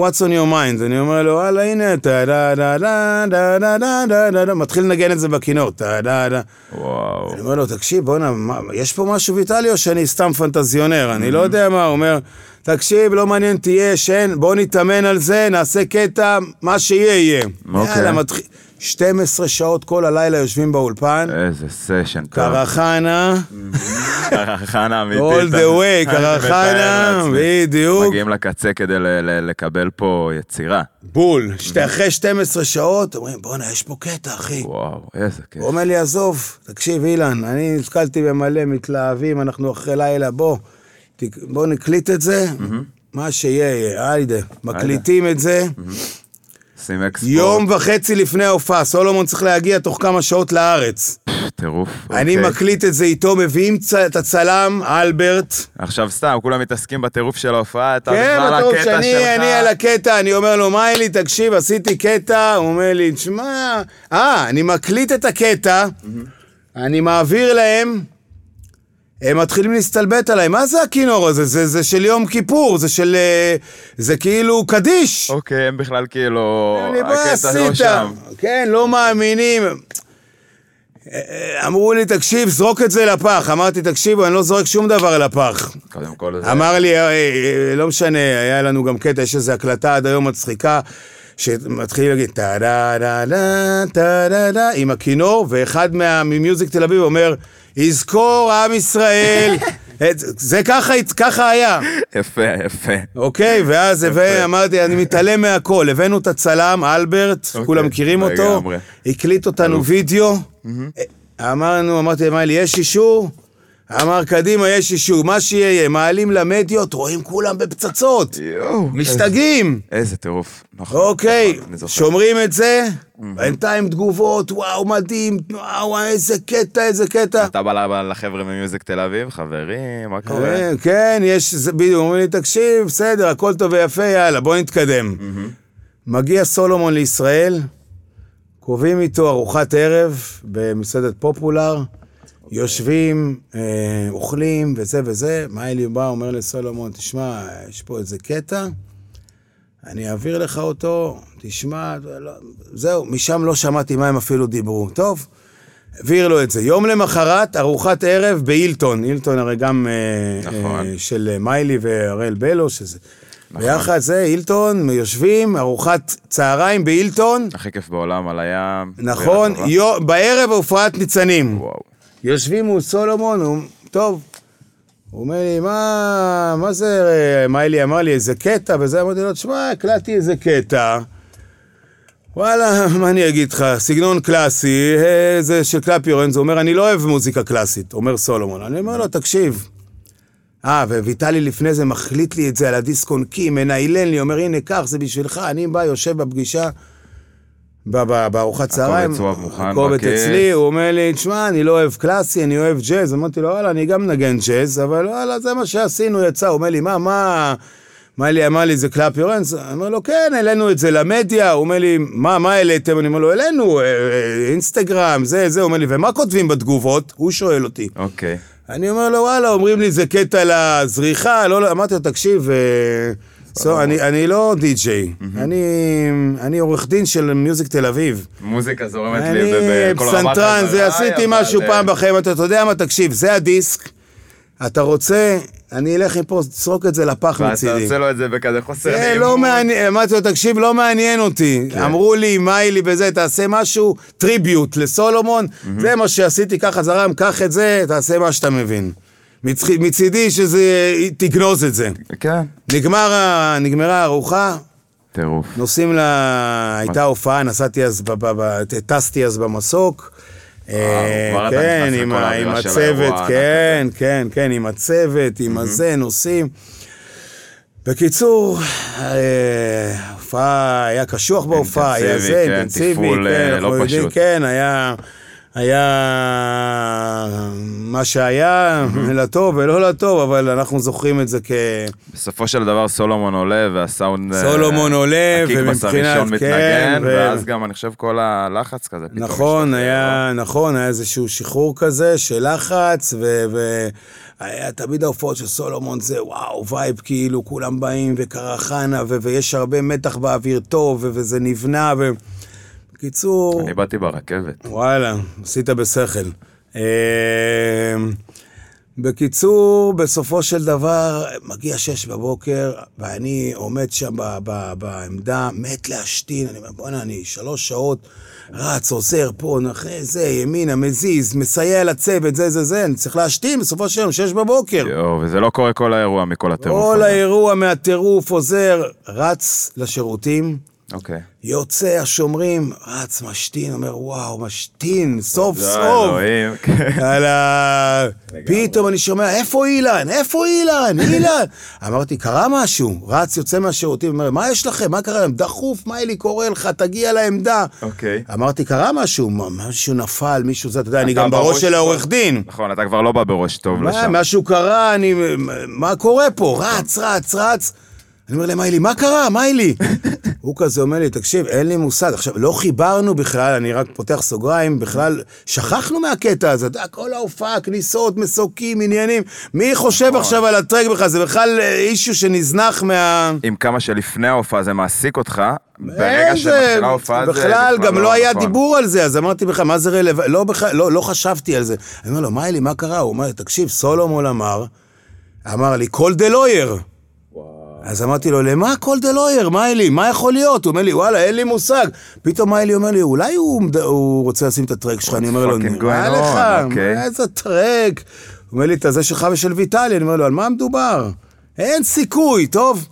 what's on your mind? אני אומר לו, וואלה, הנה, טה דה דה דה דה דה דה דה דה דה מתחיל לנגן את זה בכינור, טה דה דה. וואו. אני אומר לו, תקשיב, בואנה, יש פה משהו ויטלי או שאני סתם פנטזיונר? אני לא יודע מה, הוא אומר, תקשיב, לא מעניין, תהיה, שן, בוא נתאמן על זה, נעשה קטע, מה שיהיה, יהיה. אוקיי. יאללה, מתחיל... 12 שעות כל הלילה יושבים באולפן, איזה סשן טוב. קרחנה, קרחנה אמיתית. all the way, קרחנה. בדיוק, מגיעים לקצה כדי לקבל פה יצירה. בול. אחרי 12 שעות, אומרים, בואנה, יש פה קטע, אחי. וואו, איזה כיף. הוא אומר לי, עזוב, תקשיב, אילן, אני נתקלתי במלא מתלהבים, אנחנו אחרי לילה, בוא, בוא נקליט את זה, מה שיהיה, יהיה, היידה. מקליטים את זה, שים אקספורט. יום וחצי לפני ההופעה, סולומון צריך להגיע תוך כמה שעות לארץ. טירוף. אני אוקיי. מקליט את זה איתו, מביאים צ- את הצלם, אלברט. עכשיו סתם, כולם מתעסקים בטירוף של ההופעה, אתה כן, בכלל טוב, הקטע שאני שלך. אני על הקטע, אני אומר לו, מיילי, תקשיב, עשיתי קטע, הוא אומר לי, תשמע, אה, אני מקליט את הקטע, אני מעביר להם, הם מתחילים להסתלבט עליי, מה זה הכינור הזה? זה, זה של יום כיפור, זה של... אה, זה כאילו קדיש. אוקיי, הם בכלל כאילו... אני, מה הקטע לא עשית? כן, לא מאמינים. אה, אמרו לי, תקשיב, זרוק את זה לפח. אמרתי, תקשיבו, אני לא זורק שום דבר לפח. קודם כל זה... אמר לי, אה, אה, לא משנה, היה לנו גם קטע, יש איזו הקלטה עד היום מצחיקה, שמתחיל להגיד טה דה דה דה טה דה דה עם הכינור, ואחד ממיוזיק תל אביב אומר, יזכור עם ישראל. את- זה ככה, ככה היה. יפה, יפה. אוקיי, ואז הבא- אמרתי, אני מתעלם מהכל. הבאנו את הצלם, אלברט, אוקיי, כולם מכירים אותו, לגמרי. הקליט אותנו וידאו. אמרנו, אמרתי למיילי, יש אישור? אמר, קדימה, יש אישור, מה שיהיה, מעלים למדיות, רואים כולם בפצצות. יואו. משתגעים. איזה טירוף. נכון, אוקיי, נכון, אני זוכר. שומרים את זה, בינתיים תגובות, וואו, מדהים, וואו, איזה קטע, איזה קטע. אתה בא לחבר'ה ממיוזיק תל אביב, חברים, מה קורה? אה, כן, יש, בדיוק, אומרים לי, תקשיב, בסדר, הכל טוב ויפה, יאללה, בוא נתקדם. מגיע סולומון לישראל, קובעים איתו ארוחת ערב במסעדת פופולר, יושבים, אה, אוכלים וזה וזה, מיילי בא, אומר לסולומון, תשמע, יש פה איזה קטע, אני אעביר לך אותו, תשמע, לא, זהו, משם לא שמעתי מה הם אפילו דיברו. טוב, העביר לו את זה. יום למחרת, ארוחת ערב בהילטון. הילטון הרי גם אה, נכון. אה, של מיילי והראל בלו, שזה... ביחד זה, הילטון, יושבים, ארוחת צהריים בהילטון. הכי כיף בעולם על הים. נכון. יו, בערב הופעת ניצנים. וואו. יושבים מול סולומון, הוא, טוב. הוא אומר לי, מה, מה זה, מיילי אמר לי, איזה קטע, וזה, אמרתי לו, תשמע, הקלטתי איזה קטע. וואלה, מה אני אגיד לך, סגנון קלאסי, אה, זה של clap your hands, הוא אומר, אני לא אוהב מוזיקה קלאסית, אומר סולומון. אני אומר לו, תקשיב. אה, וויטלי לפני זה מחליט לי את זה על הדיסק און קי, מנהילן לי, אומר, הנה, קח, זה בשבילך, אני בא, יושב בפגישה, בארוחת צהריים. הקובץ. אצלי, הוא אומר לי, תשמע, אני לא אוהב קלאסי, אני אוהב ג'אז. אמרתי לו, וואלה, אני גם מנגן ג'אז, אבל וואלה, זה מה שעשינו, יצא. הוא אומר לי, מה, מה... מה לי, אמר לי, זה clap your hands? אני אומר לו, כן, העלינו את זה למדיה. הוא אומר לי, מה, מה העליתם? אני אומר לו, העלינו, אה, אה, אינסטגרם, זה, זה. הוא אומר לי, ומה כותבים בתגובות? הוא שואל אותי. אוקיי. אני אומר לו, וואלה, אומרים לי, זה קטע לזריחה, לא, לא, אמרתי לו, תקשיב, אה, so, אני, אני לא די-ג'יי, אני, אני עורך דין של מיוזיק תל אביב. מוזיקה זורמת לי אני בכל רמת פסנתרן, חזרה, זה עשיתי משהו פעם בחיים, אתה אתה יודע מה, תקשיב, זה הדיסק, אתה רוצה, אני אלך מפה, תזרוק את זה לפח ואתה מצידי. עושה לו את זה בכזה חוסר נעימות. לא מעניין, אמרתי לו, תקשיב, לא מעניין אותי. כן. אמרו לי, מיילי וזה, תעשה משהו, טריביוט לסולומון, זה מה שעשיתי, ככה זרם, קח את זה, תעשה מה שאתה מבין. מצח- מצידי שזה, תגנוז את זה. כן. נגמר, נגמרה הארוחה, טירוף. נוסעים ל... הייתה הופעה, נסעתי אז, ב- ב- ב- טסתי אז במסוק. אה, אתה כן, עם עם הצוות, כן, כן, כן, עם הצוות, עם הזה, נוסעים. בקיצור, אה, ההופעה, היה קשוח בהופעה, היה זה, כן, אינטנסיבי, כן, אה, לא פשוט. כן, היה... היה מה שהיה, לטוב ולא לטוב, אבל אנחנו זוכרים את זה כ... בסופו של דבר סולומון עולה והסאונד... אה, סולומון עולה, ומבחינת- הראשון כן, מתנגן, ואז גם אני חושב כל הלחץ כזה פתאום נכון. היה, נכון, היה איזשהו שחרור כזה של לחץ, ו... היה תמיד ההופעות של סולומון זה וואו, vibe כאילו, כולם באים וקרחנה. ויש הרבה מתח באוויר טוב. וזה נבנה, ו... בקיצור, אני באתי ברכבת. וואלה, עשית בשכל. אה, בקיצור, בסופו של דבר, מגיע שש בבוקר, ואני עומד שם ב- ב- בעמדה, מת להשתין, אני אומר, בואנה, אני שלוש שעות רץ, עוזר פה, אחרי זה, ימינה, מזיז, מסייע לצוות, זה, זה, זה, אני צריך להשתין בסופו של יום, שש בבוקר. יואו, וזה לא קורה כל האירוע מכל הטירוף כל. האירוע מהטירוף עוזר, רץ לשירותים. אוקיי. יוצא השומרים, רץ, משתין, אומר, וואו, משתין, סוף לא, סוף. כן. יאללה, פתאום אני שומע, איפה אילן? איפה אילן? אילן! אמרתי, קרה משהו. רץ, יוצא מהשירותים, אומר, מה יש לכם? מה קרה להם? דחוף, מה לי קורא לך? תגיע לעמדה. אוקיי. אמרתי, קרה משהו, משהו נפל, מישהו זה, אתה יודע, אני גם בראש בראש של. העורך דין. נכון, אתה כבר לא בא בראש טוב לשם. משהו קרה, אני... מה קורה פה? רץ, רץ, רץ. אני אומר למיילי, מה קרה, מיילי? הוא כזה אומר לי, תקשיב, אין לי מושג. עכשיו, לא חיברנו בכלל, אני רק פותח סוגריים, בכלל, שכחנו מהקטע הזה, אתה יודע, כל ההופעה, כניסות, מסוקים, עניינים. מי חושב עכשיו על הטרק בכלל? זה בכלל אישיו שנזנח מה... עם כמה שלפני ההופעה זה מעסיק אותך, ברגע שמתחילה ההופעה זה בכלל, גם לא היה נכון. דיבור על זה, אז אמרתי בכלל, מה זה רלוונטי? לא, לא, לא חשבתי על זה. אני אומר לו, מיילי, מה קרה? הוא אומר, תקשיב, סולומון אמר, אמר לי, call the lawyer. אז אמרתי לו, למה כל דלויר? מה אלי? מה יכול להיות? הוא אומר לי, וואלה, אין לי מושג. פתאום אלי אומר לי, אולי הוא, הוא רוצה לשים את הטרק שלך? אני אומר לו, נראה לך. מה, איזה טרק? הוא אומר לי, את הזה שלך ושל ויטלי. אני אומר לו, על מה מדובר? אין סיכוי, טוב.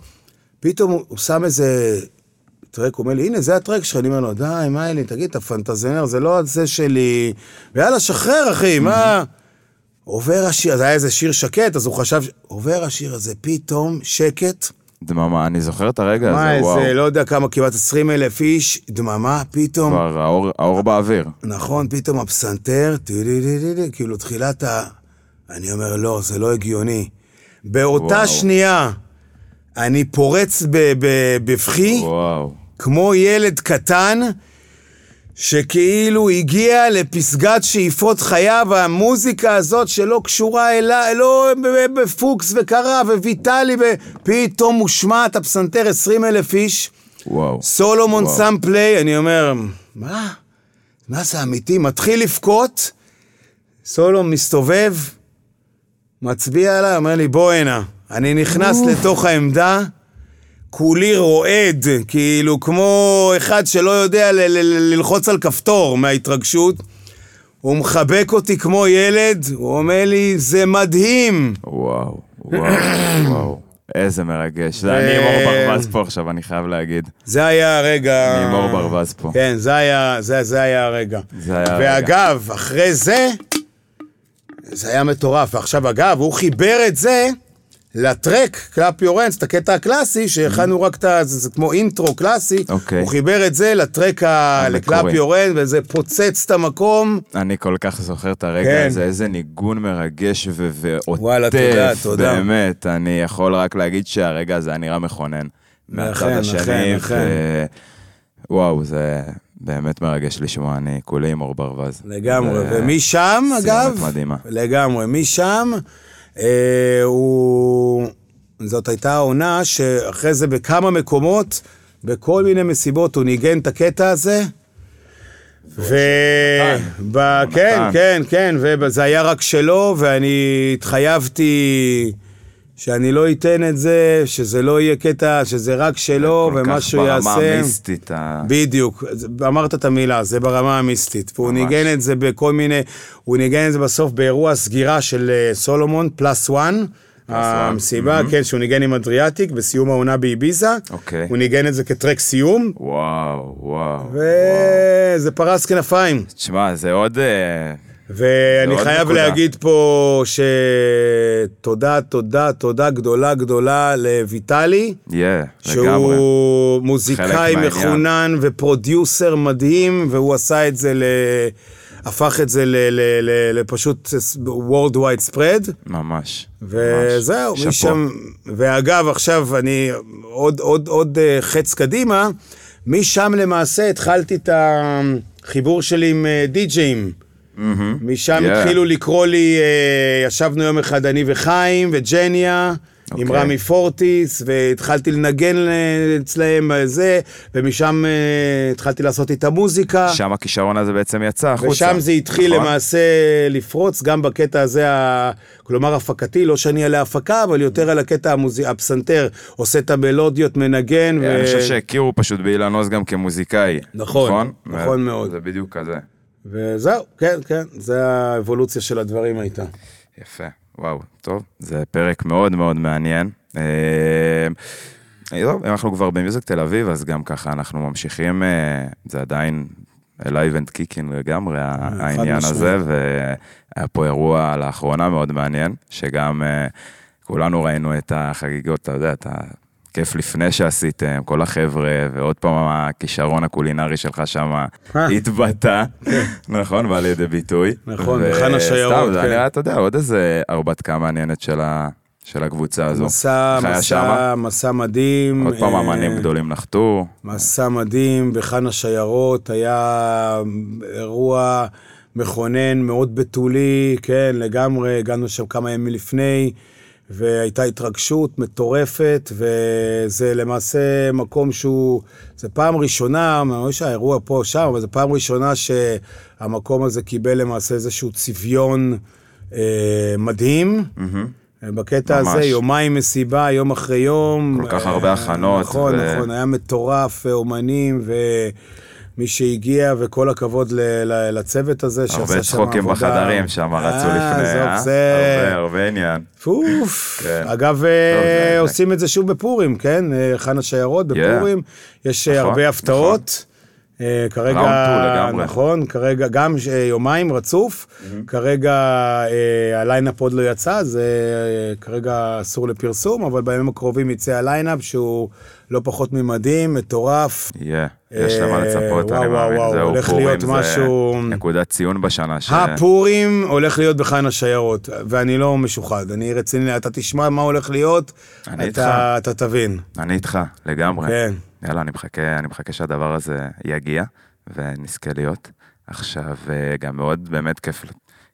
פתאום הוא- שם איזה טרק, הוא אומר לי, הנה, זה הטרק שלך. אני אומר לו, די, מה אלי, תגיד, אתה פנטזיונר, זה לא זה שלי. ויאללה, שחרר, אחי, מה... עובר השיר, אז היה איזה שיר שקט, אז הוא חשב, עובר השיר הזה, פתאום שקט. דממה, אני זוכר את הרגע מה, הזה, וואו. איזה, לא יודע כמה, כמעט 20 אלף איש, דממה, פתאום, כבר האור- האור באוויר. נכון, פתאום הפסנתר, טי-די-די-די-די, כאילו תחילת ה... אני אומר, לא, זה לא הגיוני. באותה וואו. שנייה, אני פורץ בבכי. כמו ילד קטן, שכאילו הגיע לפסגת שאיפות חייו, המוזיקה הזאת שלא קשורה אליי, לא בפוקס וקרה וויטלי, ופתאום מושמעת הפסנתר 20 אלף איש, וואו. סולומון וואו. שם פליי, אני אומר, מה? מה זה אמיתי? מתחיל לבכות, סולומון מסתובב, מצביע עליי, אומר לי, בוא הנה. אני נכנס לתוך העמדה, כולי רועד, כאילו כמו אחד שלא יודע ל- ל- ל- ללחוץ על כפתור מההתרגשות. הוא מחבק אותי כמו ילד, הוא אומר לי, זה מדהים. וואו. וואו. וואו. איזה מרגש. זה אני עם אור ברווז פה עכשיו, אני חייב להגיד. זה היה הרגע... אני עם אור ברווז פה. כן, זה היה, זה, זה היה הרגע. זה היה הרגע. ואגב, אחרי זה, זה היה מטורף. ועכשיו, אגב, הוא חיבר את זה ל track, Clap Your Hands, את הקטע הקלאסי, שהכנו רק את ה... זה, זה כמו אינטרו קלאסי. אוקיי. הוא חיבר את זה ל track ה... ל Clap Your Hands, וזה פוצץ את המקום. אני כל כך זוכר את הרגע כן. הזה, איזה ניגון מרגש ו- ועוטף. וואלה, תודה, תודה. באמת, אני יכול רק להגיד שהרגע הזה היה נראה מכונן. מהצד השני. ו- וואו, זה באמת מרגש לשמוע, אני כולי עם עור ברווז. לגמרי. ומשם, אגב. לגמרי, משם, הוא... זאת הייתה העונה שאחרי זה בכמה מקומות, בכל מיני מסיבות, הוא ניגן את הקטע הזה. ו... ב... הוא כן, נתן. כן, כן, וזה היה רק שלו, ואני התחייבתי שאני לא אתן את זה, שזה לא יהיה קטע, שזה רק שלו, כל כך ומה שהוא ברמה יעשה... המיסטית. ה- בדיוק, אז אמרת את המילה, זה ברמה המיסטית. והוא. ניגן את זה בכל מיני, הוא ניגן את זה בסוף באירוע הסגירה של אה, סולומון, Plus One. המסיבה, כן, שהוא ניגן עם Adriatique בסיום העונה באיביזה. אוקיי. הוא ניגן את זה כ track סיום, וואו, וואו. וזה פרס כנפיים. תשמע, זה עוד... אה, ואני חייב נקודה. להגיד פה שתודה, תודה, תודה גדולה גדולה לויטלי. יהיה, לגמרי. שהוא חלק מוזיקאי מהעניין. מחונן ו producer מדהים, והוא עשה את זה ל... הפך את זה ל... ל... ל... לפשוט World Wide Spread, ממש. וזהו, ממש. שאפו. משם... ואגב, עכשיו אני עוד, עוד, עוד אה, חץ קדימה, משם למעשה התחלתי את החיבור שלי עם אה, די-ג'אים. מהמם. משם Yeah. התחילו לקרוא לי, אה, ישבנו יום אחד אני וחיים וג'ניה. עם אוקיי. רמי פורטיס, והתחלתי לנגן אה, אצלהם בזה, ומשם אה, התחלתי לעשות איתה מוזיקה. שם הכישרון הזה בעצם יצא החוצה. ושם זה התחיל נכון? למעשה לפרוץ, גם בקטע הזה, ה... כלומר הפקתי, לא שאני על ההפקה, אבל יותר על הקטע המוזי... הפסנתר, עושה את המלודיות, מנגן. אני חושב שהכירו פשוט באילן עוז גם כמוזיקאי. נכון, נכון ו- מאוד. זה בדיוק כזה. וזהו, כן, כן, זה האבולוציה של הדברים הייתה. יפה, וואו, טוב, זה פרק מאוד מאוד מעניין. אה, טוב, אנחנו כבר ב Music תל אביב, אז גם ככה אנחנו ממשיכים, אה, זה עדיין alive and kicking לגמרי, העניין משמעית. הזה, והיה פה אירוע לאחרונה מאוד מעניין, שגם אה, כולנו ראינו את החגיגות, אתה יודע, את הכיף לפני שעשיתם, כל החבר'ה, ועוד פעם הכישרון הקולינרי שלך שם אה. התבטא, נכון, בא לידי ביטוי. נכון, ו- בח'אן השיירות, סתם, זה כן. נראה, אתה יודע, עוד איזה הרפתקה מעניינת של ה- של הקבוצה הזו. מסע, מסע, שמה? מסע מדהים. עוד פעם אה, אמנים גדולים נחתו. מסע מדהים בח'אן השיירות, היה אירוע מכונן, מאוד בתולי, כן, לגמרי, הגענו שם כמה ימים לפני, והייתה התרגשות מטורפת, וזה למעשה מקום שהוא, זה פעם ראשונה, אני רואה שהאירוע פה שם, אבל זו פעם ראשונה שהמקום הזה קיבל למעשה איזשהו צביון אה, מדהים. בקטע ממש. הזה, יומיים מסיבה, יום אחרי יום. כל כך אה, הרבה הכנות נכון, ו- נכון, היה מטורף, אה, אומנים ומי שהגיע, וכל הכבוד ל- ל- לצוות הזה, שעשה שם עבודה. הרבה צחוקים בחדרים שם רצו אה, לפני, אה? זה... הרבה, הרבה עניין. פוף. כן. אגב, זה- עושים את זה שוב בפורים, כן? אה, חאן השיירות בפורים. יש אה, נכון, הרבה הפתעות. אה, כרגע. נכון, כרגע גם יומיים רצוף, כרגע אה, ה lineup עוד לא יצא, זה כרגע אסור לפרסום, אבל בימים הקרובים יצא ה lineup שהוא לא פחות ממדהים, מטורף. יהיה, יש למה אה, לצפות, וואו, אני מאמין. זהו, פורים להיות זה נקודת ציון בשנה. ש- הפורים הולך להיות בחאן השיירות, ואני לא משוחד, אני רציני, אתה תשמע מה הולך להיות, איתך. אתה, אתה תבין. אני איתך, לגמרי. כן. יאללה, אני מחכה, אני מחכה שהדבר הזה יגיע ונזכה להיות. עכשיו, אה, גם מאוד באמת כיף,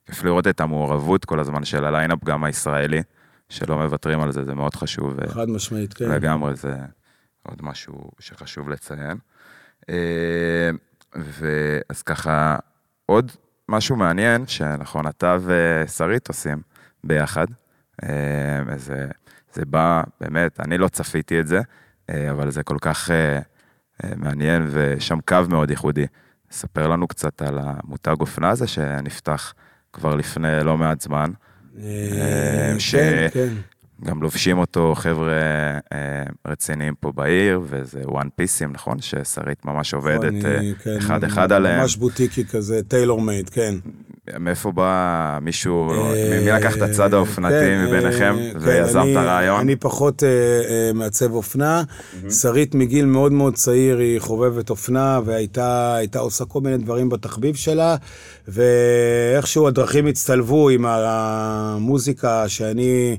כיף לראות את המעורבות כל הזמן של הליינאפ, גם הישראלי, שלא מוותרים על זה, זה מאוד חשוב. אה, חד משמעית, כן. לגמרי, זה עוד משהו שחשוב לציין. אה, ואז ככה, עוד משהו מעניין, שנכון, אתה ושרית עושים ביחד. אה, זה, זה בא, באמת, אני לא צפיתי את זה, אה, אבל זה כל כך מעניין ושם קו מאוד ייחודי. ספר לנו קצת על המותג אופנה הזה שנפתח כבר לפני לא מעט זמן. ש- כן, כן. גם לובשים אותו חבר'ה אה, רציניים פה בעיר, וזה וואן פיסים, נכון? ששרית ממש עובדת אני, אה, כן, אחד-אחד עליהם. ממש בוטיקי כזה, טיילור מייד, כן. מאיפה בא מישהו, אה, מי לקח את הצד האופנתי כן, מביניכם אה, ויזם כן, את הרעיון? אני פחות מעצב אופנה. שרית מגיל מאוד מאוד צעיר היא חובבת אופנה, והייתה הייתה עושה כל מיני דברים בתחביב שלה, ואיכשהו הדרכים הצטלבו עם המוזיקה שאני...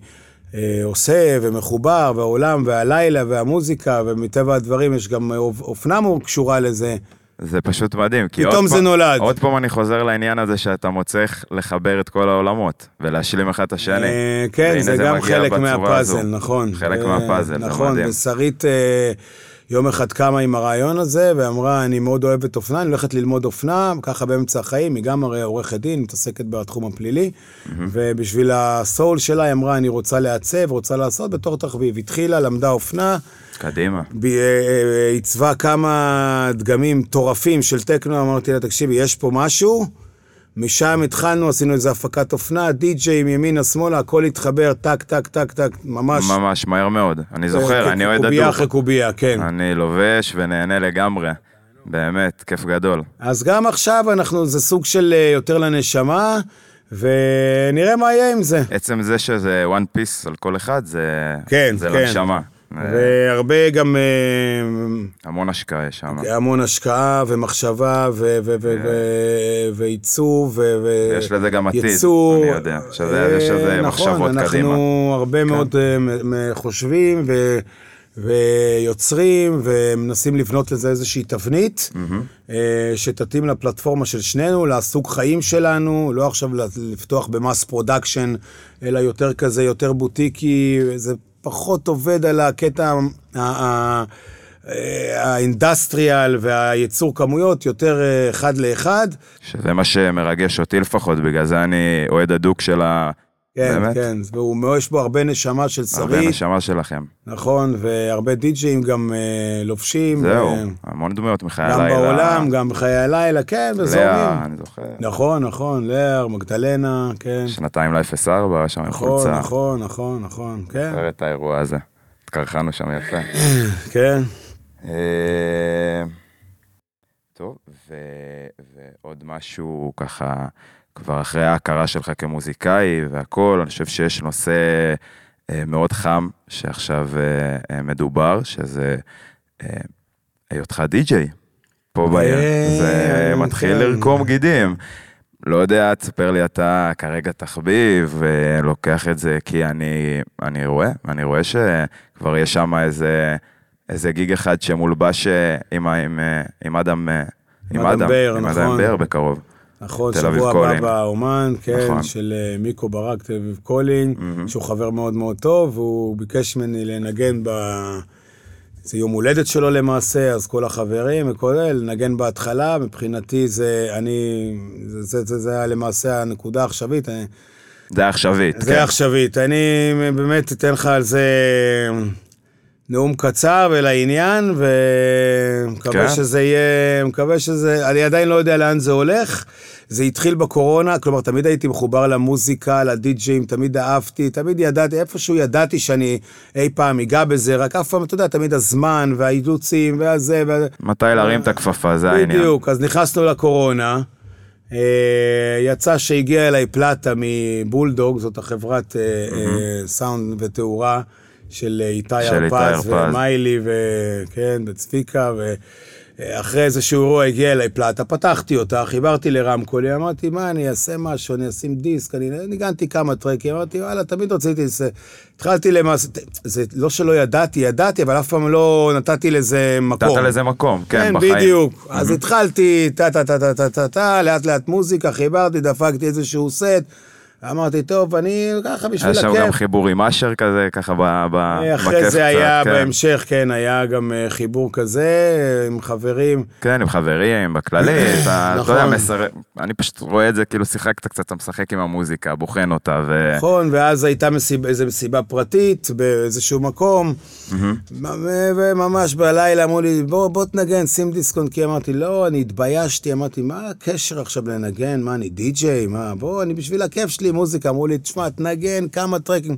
אה, עושה ומחובר, והעולם והלילה והמוזיקה, ומטבע הדברים יש גם אופ- אופנה קשורה לזה. זה פשוט מדהים. כי פתאום זה פעם- נולד. עוד פעם אני חוזר לעניין הזה שאתה מוצא לחבר את כל העולמות, ולהשלים אחד את השני. אה, כן, זה גם חלק מהפאזל. נכון. חלק אה, מהפאזל, זה נכון, מדהים. ושרית אה, יום אחד קמה עם הרעיון הזה, ואמרה, אני מאוד אוהבת אופנה, אני הולכת ללמוד אופנה, ככה באמצע החיים, היא גם הרי עורכת דין, מתעסקת בתחום הפלילי, ובשביל הסול שלה היא אמרה, אני רוצה לעצב, רוצה לעשות בתור תחביב. התחילה, למדה אופנה, קדימה. ב- אה, אה, עיצבה כמה דגמים מטורפים של טכנו, אמרתי לה, תקשיבי, יש פה משהו, משם התחלנו, עשינו איזה הפקת אופנה, די-ג'יי מימינה שמאלה, הכל התחבר, טק, טק, טק, טק, ממש. ממש מהר מאוד. אני זוכר, אני אוהד קובייה הדוק. אחרי קובייה, כן. אני לובש ונהנה לגמרי. באמת, כיף גדול. אז גם עכשיו אנחנו, זה סוג של אה, יותר לנשמה, ונראה מה יהיה עם זה. עצם זה שזה one piece על כל אחד, זה, כן, זה כן. לנשמה. והרבה גם, אה, המון השקעה יש שם. המון השקעה ומחשבה ו- ועיצוב יש לזה גם עתיד. אני יודע, שזה- יש לזה אה, מחשבות נכון, אנחנו קדימה. כן. הרבה מאוד אה, חושבים ויוצרים ומנסים לבנות לזה איזושהי תבנית אה, שתתאים לפלטפורמה של שנינו, לסוג חיים שלנו, לא עכשיו לפתוח ב mass production, אלא יותר כזה, יותר בוטיקי, זה פחות עובד על הקטע אה, ה industrial והייצור כמויות, יותר אה, אחד לאחד. שזה מה שמרגש אותי לפחות, בגלל זה אני אוהד הדוק של ה... כן, באמת? כן, והוא, יש בו הרבה נשמה של הרבה שרית, נשמה שלכם. נכון, והרבה די-ג'אים גם אה, לובשים. זהו, ו- המון דמויות מחיי גם הלילה. בעולם, גם בחיי הלילה, כן, לאה, וזורמים. אני זוכר. נכון, נכון, לאר, מגדלנה, כן. שנתיים ל-04, שם עם נכון, חולצה. נכון, נכון, נכון, כן, זוכר את האירוע הזה. התקרחנו שם יפה. כן. אה, טוב, ו- ועוד משהו ככה, כבר אחרי ההכרה שלך כמוזיקאי והכול, אני חושב שיש נושא אה, מאוד חם שעכשיו אה, אה, מדובר, שזה היותך די-ג'יי פה בעיר. זה מתחיל כן. לרקום גידים. לא יודע, תספר לי אתה כרגע תחביב, ולוקח את זה כי אני, אני רואה, אני רואה שכבר יש שם איזה, איזה גיג אחד שמולבש עם, עם, עם אדם, עם אדם אדם, באר, עם נכון. אדם באר בקרוב. נכון, שבוע הבא. באומן, כן, נכון. של אה, מיקו ברק, Tel Aviv Calling, שהוא חבר מאוד מאוד טוב, והוא ביקש ממני לנגן ב... זה יום הולדת שלו למעשה, אז כל החברים וכל לנגן בהתחלה, מבחינתי זה, אני, זה, זה, זה, זה היה למעשה הנקודה העכשווית. אני- זה עכשווית. זה כן. עכשווית. אני באמת אתן לך על זה נאום קצר ולעניין, ומקווה כן. שזה יהיה, מקווה שזה, אני עדיין לא יודע לאן זה הולך. זה התחיל בקורונה, כלומר, תמיד הייתי מחובר למוזיקה, לדי-ג'ים, תמיד אהבתי, תמיד ידעתי, איפשהו ידעתי שאני אי פעם אגע בזה, רק אף פעם, אתה יודע, תמיד הזמן, והאילוצים, והזה, וה... מתי להרים את הכפפה, זה העניין. בדיוק, אז נכנסנו לקורונה. אה, יצא שהגיע אליי פלטה מבולדוג, זאת החברת אה, אה, סאונד ותאורה של אה, איתי הרפז. ומיילי וכן, וצביקה, ואחרי איזשהו אירוע הגיע אליי פלטה, פתחתי אותה, חיברתי לרמקולי, אמרתי, מה, אני אעשה משהו, אני אשים דיסק, אני ניגנתי כמה טרקים, אמרתי, וואלה, תמיד רציתי לזה. התחלתי למעשה, זה לא שלא ידעתי, ידעתי, אבל אף פעם לא נתתי לזה מקום. נתת לזה מקום, כן, כן, בחיים. בדיוק. אז התחלתי, טה-טה-טה-טה-טה, לאט לאט מוזיקה, חיברתי, דפקתי איזשהו סט. אמרתי, טוב, אני ככה בשביל היה שם הכיף. גם חיבור עם אשר כזה, ככה ב- ב- אחרי בכיף זה היה, קצת, כן. בהמשך, כן, היה גם אה, חיבור כזה עם חברים. כן, עם חברים, בכללי, אתה אתה יודע, נכון. מסר... אני פשוט רואה את זה, כאילו שיחקת קצת, אתה משחק עם המוזיקה, בוחן אותה, ו... נכון, ואז הייתה מסיב, איזו מסיבה פרטית באיזשהו מקום, וממש בלילה אמרו לי, בוא, בוא תנגן, שים דיסקונט, כי אמרתי, לא, אני התביישתי, אמרתי, מה הקשר עכשיו לנגן? מה, אני די-ג'יי? מה, בוא, אני בשביל הכיף שלי, מוזיקה. אמרו לי, תשמע, תנגן כמה טרקים.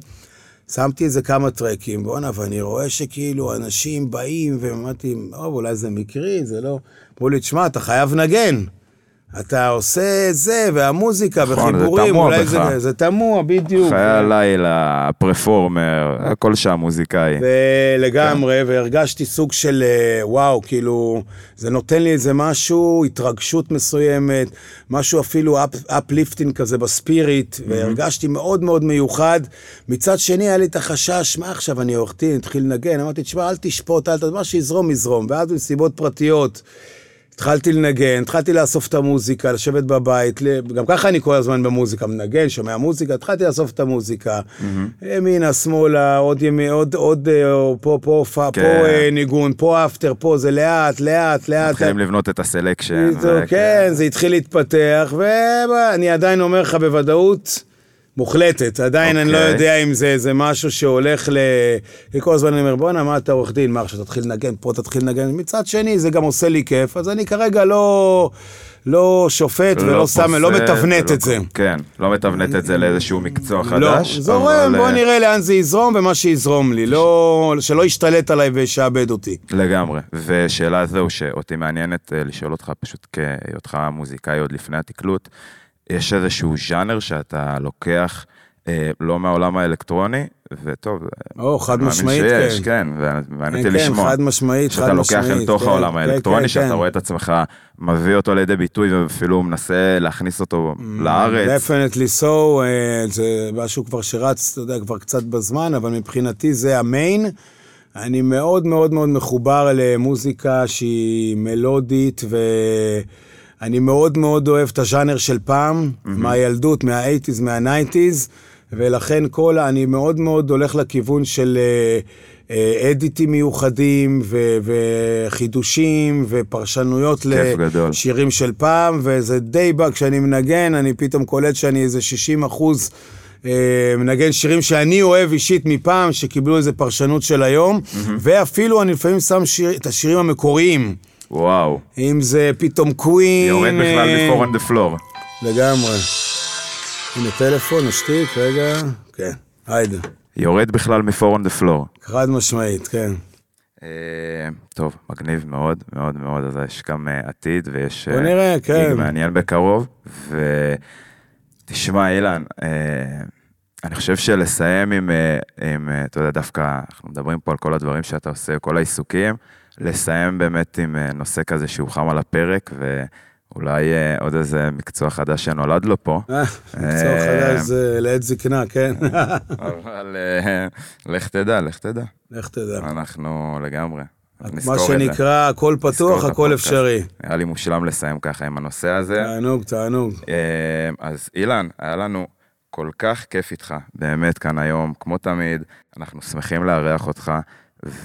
שמתי איזה כמה טרקים, בואנה, ואני רואה שכאילו אנשים באים, ואמרתי, אולי זה מקרי, זה לא... אמרו לי, תשמע, אתה חייב לנגן. אתה עושה זה, והמוזיקה, נכון, זה וחיבורים, אולי בך. זה, זה תמוה, בדיוק. חיי הלילה, פרפורמר, הכל שם מוזיקאי. ולגמרי, כן. והרגשתי סוג של אה, וואו, כאילו, זה נותן לי איזה משהו, התרגשות מסוימת, משהו אפילו uplifting כזה ב spirit, והרגשתי מאוד מאוד מיוחד. מצד שני, היה לי את החשש, מה עכשיו, אני עורך דין, התחיל לנגן, אמרתי, תשמע, אל תשפוט, אל ת... מה שיזרום, יזרום. ואז מסיבות פרטיות. התחלתי לנגן, התחלתי לאסוף את המוזיקה, לשבת בבית, גם ככה אני כל הזמן במוזיקה, מנגן, שומע מוזיקה, התחלתי לאסוף את המוזיקה, ימינה, שמאלה, עוד ימי, עוד, עוד, אה, פה, פה, פה, כן. פה אה, ניגון, פה after, פה זה לאט, לאט, לאט. מתחילים לבנות את הסלקשן. זה, ו- כן, זה התחיל להתפתח, ואני עדיין אומר לך בוודאות מוחלטת, עדיין אני לא אוקיי. יודע אם זה, זה משהו שהולך ל... כל הזמן אני אומר, בואנה, מה אתה עורך דין? מה עכשיו תתחיל לנגן, פה תתחיל לנגן. מצד שני, זה גם עושה לי כיף, אז אני כרגע לא, לא שופט ולא שם, לא מתבנת ולא- את זה. כן, לא מתבנת את זה לאיזשהו מקצוע לא, חדש. זורם, אבל, בוא אה, נראה לאן זה יזרום ומה שיזרום לי, לא, שלא ישתלט עליי וישעבד אותי. לגמרי. ושאלה זהו שאותי מעניינת אה, לשאול אותך פשוט כהיותך מוזיקאי עוד לפני התקלוט, יש איזשהו ז'אנר שאתה לוקח אה, לא מהעולם האלקטרוני, וטוב, או, חד משמעית, שיש, כן. כן, ומעניין כן, אותי כן, לשמוע. חד משמעית, חד שאתה לוקח משמעית, אל תוך כן, העולם כן, האלקטרוני, כן, שאתה כן. רואה את עצמך מביא אותו לידי ביטוי ואפילו מנסה להכניס אותו לארץ. definitely so, אה, זה משהו כבר שרץ, אתה יודע, כבר קצת בזמן, אבל מבחינתי זה המיין. אני מאוד מאוד מאוד מחובר למוזיקה שהיא מלודית, ואני מאוד מאוד אוהב את הז'אנר של פעם, מהילדות, מה-80's, מה-90's, ולכן כל, אני מאוד מאוד הולך לכיוון של... אה, אה, אדיטים מיוחדים ו- וחידושים ופרשנויות כיף גדול. שירים של פעם, וזה די בא, כשאני מנגן, אני פתאום קולט שאני איזה 60 אחוז אה, מנגן שירים שאני אוהב אישית מפעם, שקיבלו איזה פרשנות של היום, ואפילו אני לפעמים שם שיר, את השירים המקוריים. וואו, אם זה פתאום קווין... יורד בכלל אה, מפור on the floor. לגמרי. הנה טלפון, נשתיק, רגע. כן, היידה. יורד בכלל מפור on the floor. חד משמעית, כן. אה, טוב, מגניב מאוד, מאוד מאוד, אז יש גם אה, עתיד ויש... בוא אה, נראה, כן. גיג מעניין בקרוב. ותשמע, אילן, אה, אני חושב שלסיים עם, אה, עם, אה, אתה יודע, דווקא, אנחנו מדברים פה על כל הדברים שאתה עושה, כל העיסוקים, לסיים באמת עם אה, נושא כזה שהוא חם על הפרק, ואולי אה, עוד איזה מקצוע חדש שנולד לו פה. אה, מקצוע חדש זה לעת זקנה, כן. אבל לך תדע, לך תדע. לך תדע. אנחנו לגמרי. מה. שנקרא, הכל פתוח, הכל. אפשרי. היה לי מושלם לסיים ככה עם הנושא הזה. תענוג, תענוג. אז אילן, היה לנו כל כך כיף איתך, באמת כאן היום, כמו תמיד, אנחנו שמחים לארח אותך,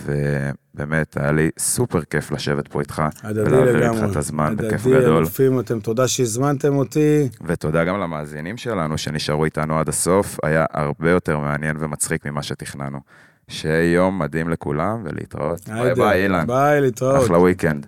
ובאמת, היה לי סופר כיף לשבת פה איתך, הדדי ולהעביר לגמרי. איתך את הזמן בכיף הדדי, גדול. אלופים אתם, תודה שהזמנתם אותי. ותודה גם למאזינים שלנו שנשארו איתנו עד הסוף, היה הרבה יותר מעניין ומצחיק ממה שתכננו. שיהיה יום מדהים לכולם, ולהתראות. ביי ביי, אילן. ביי, להתראות. אחלה weekend.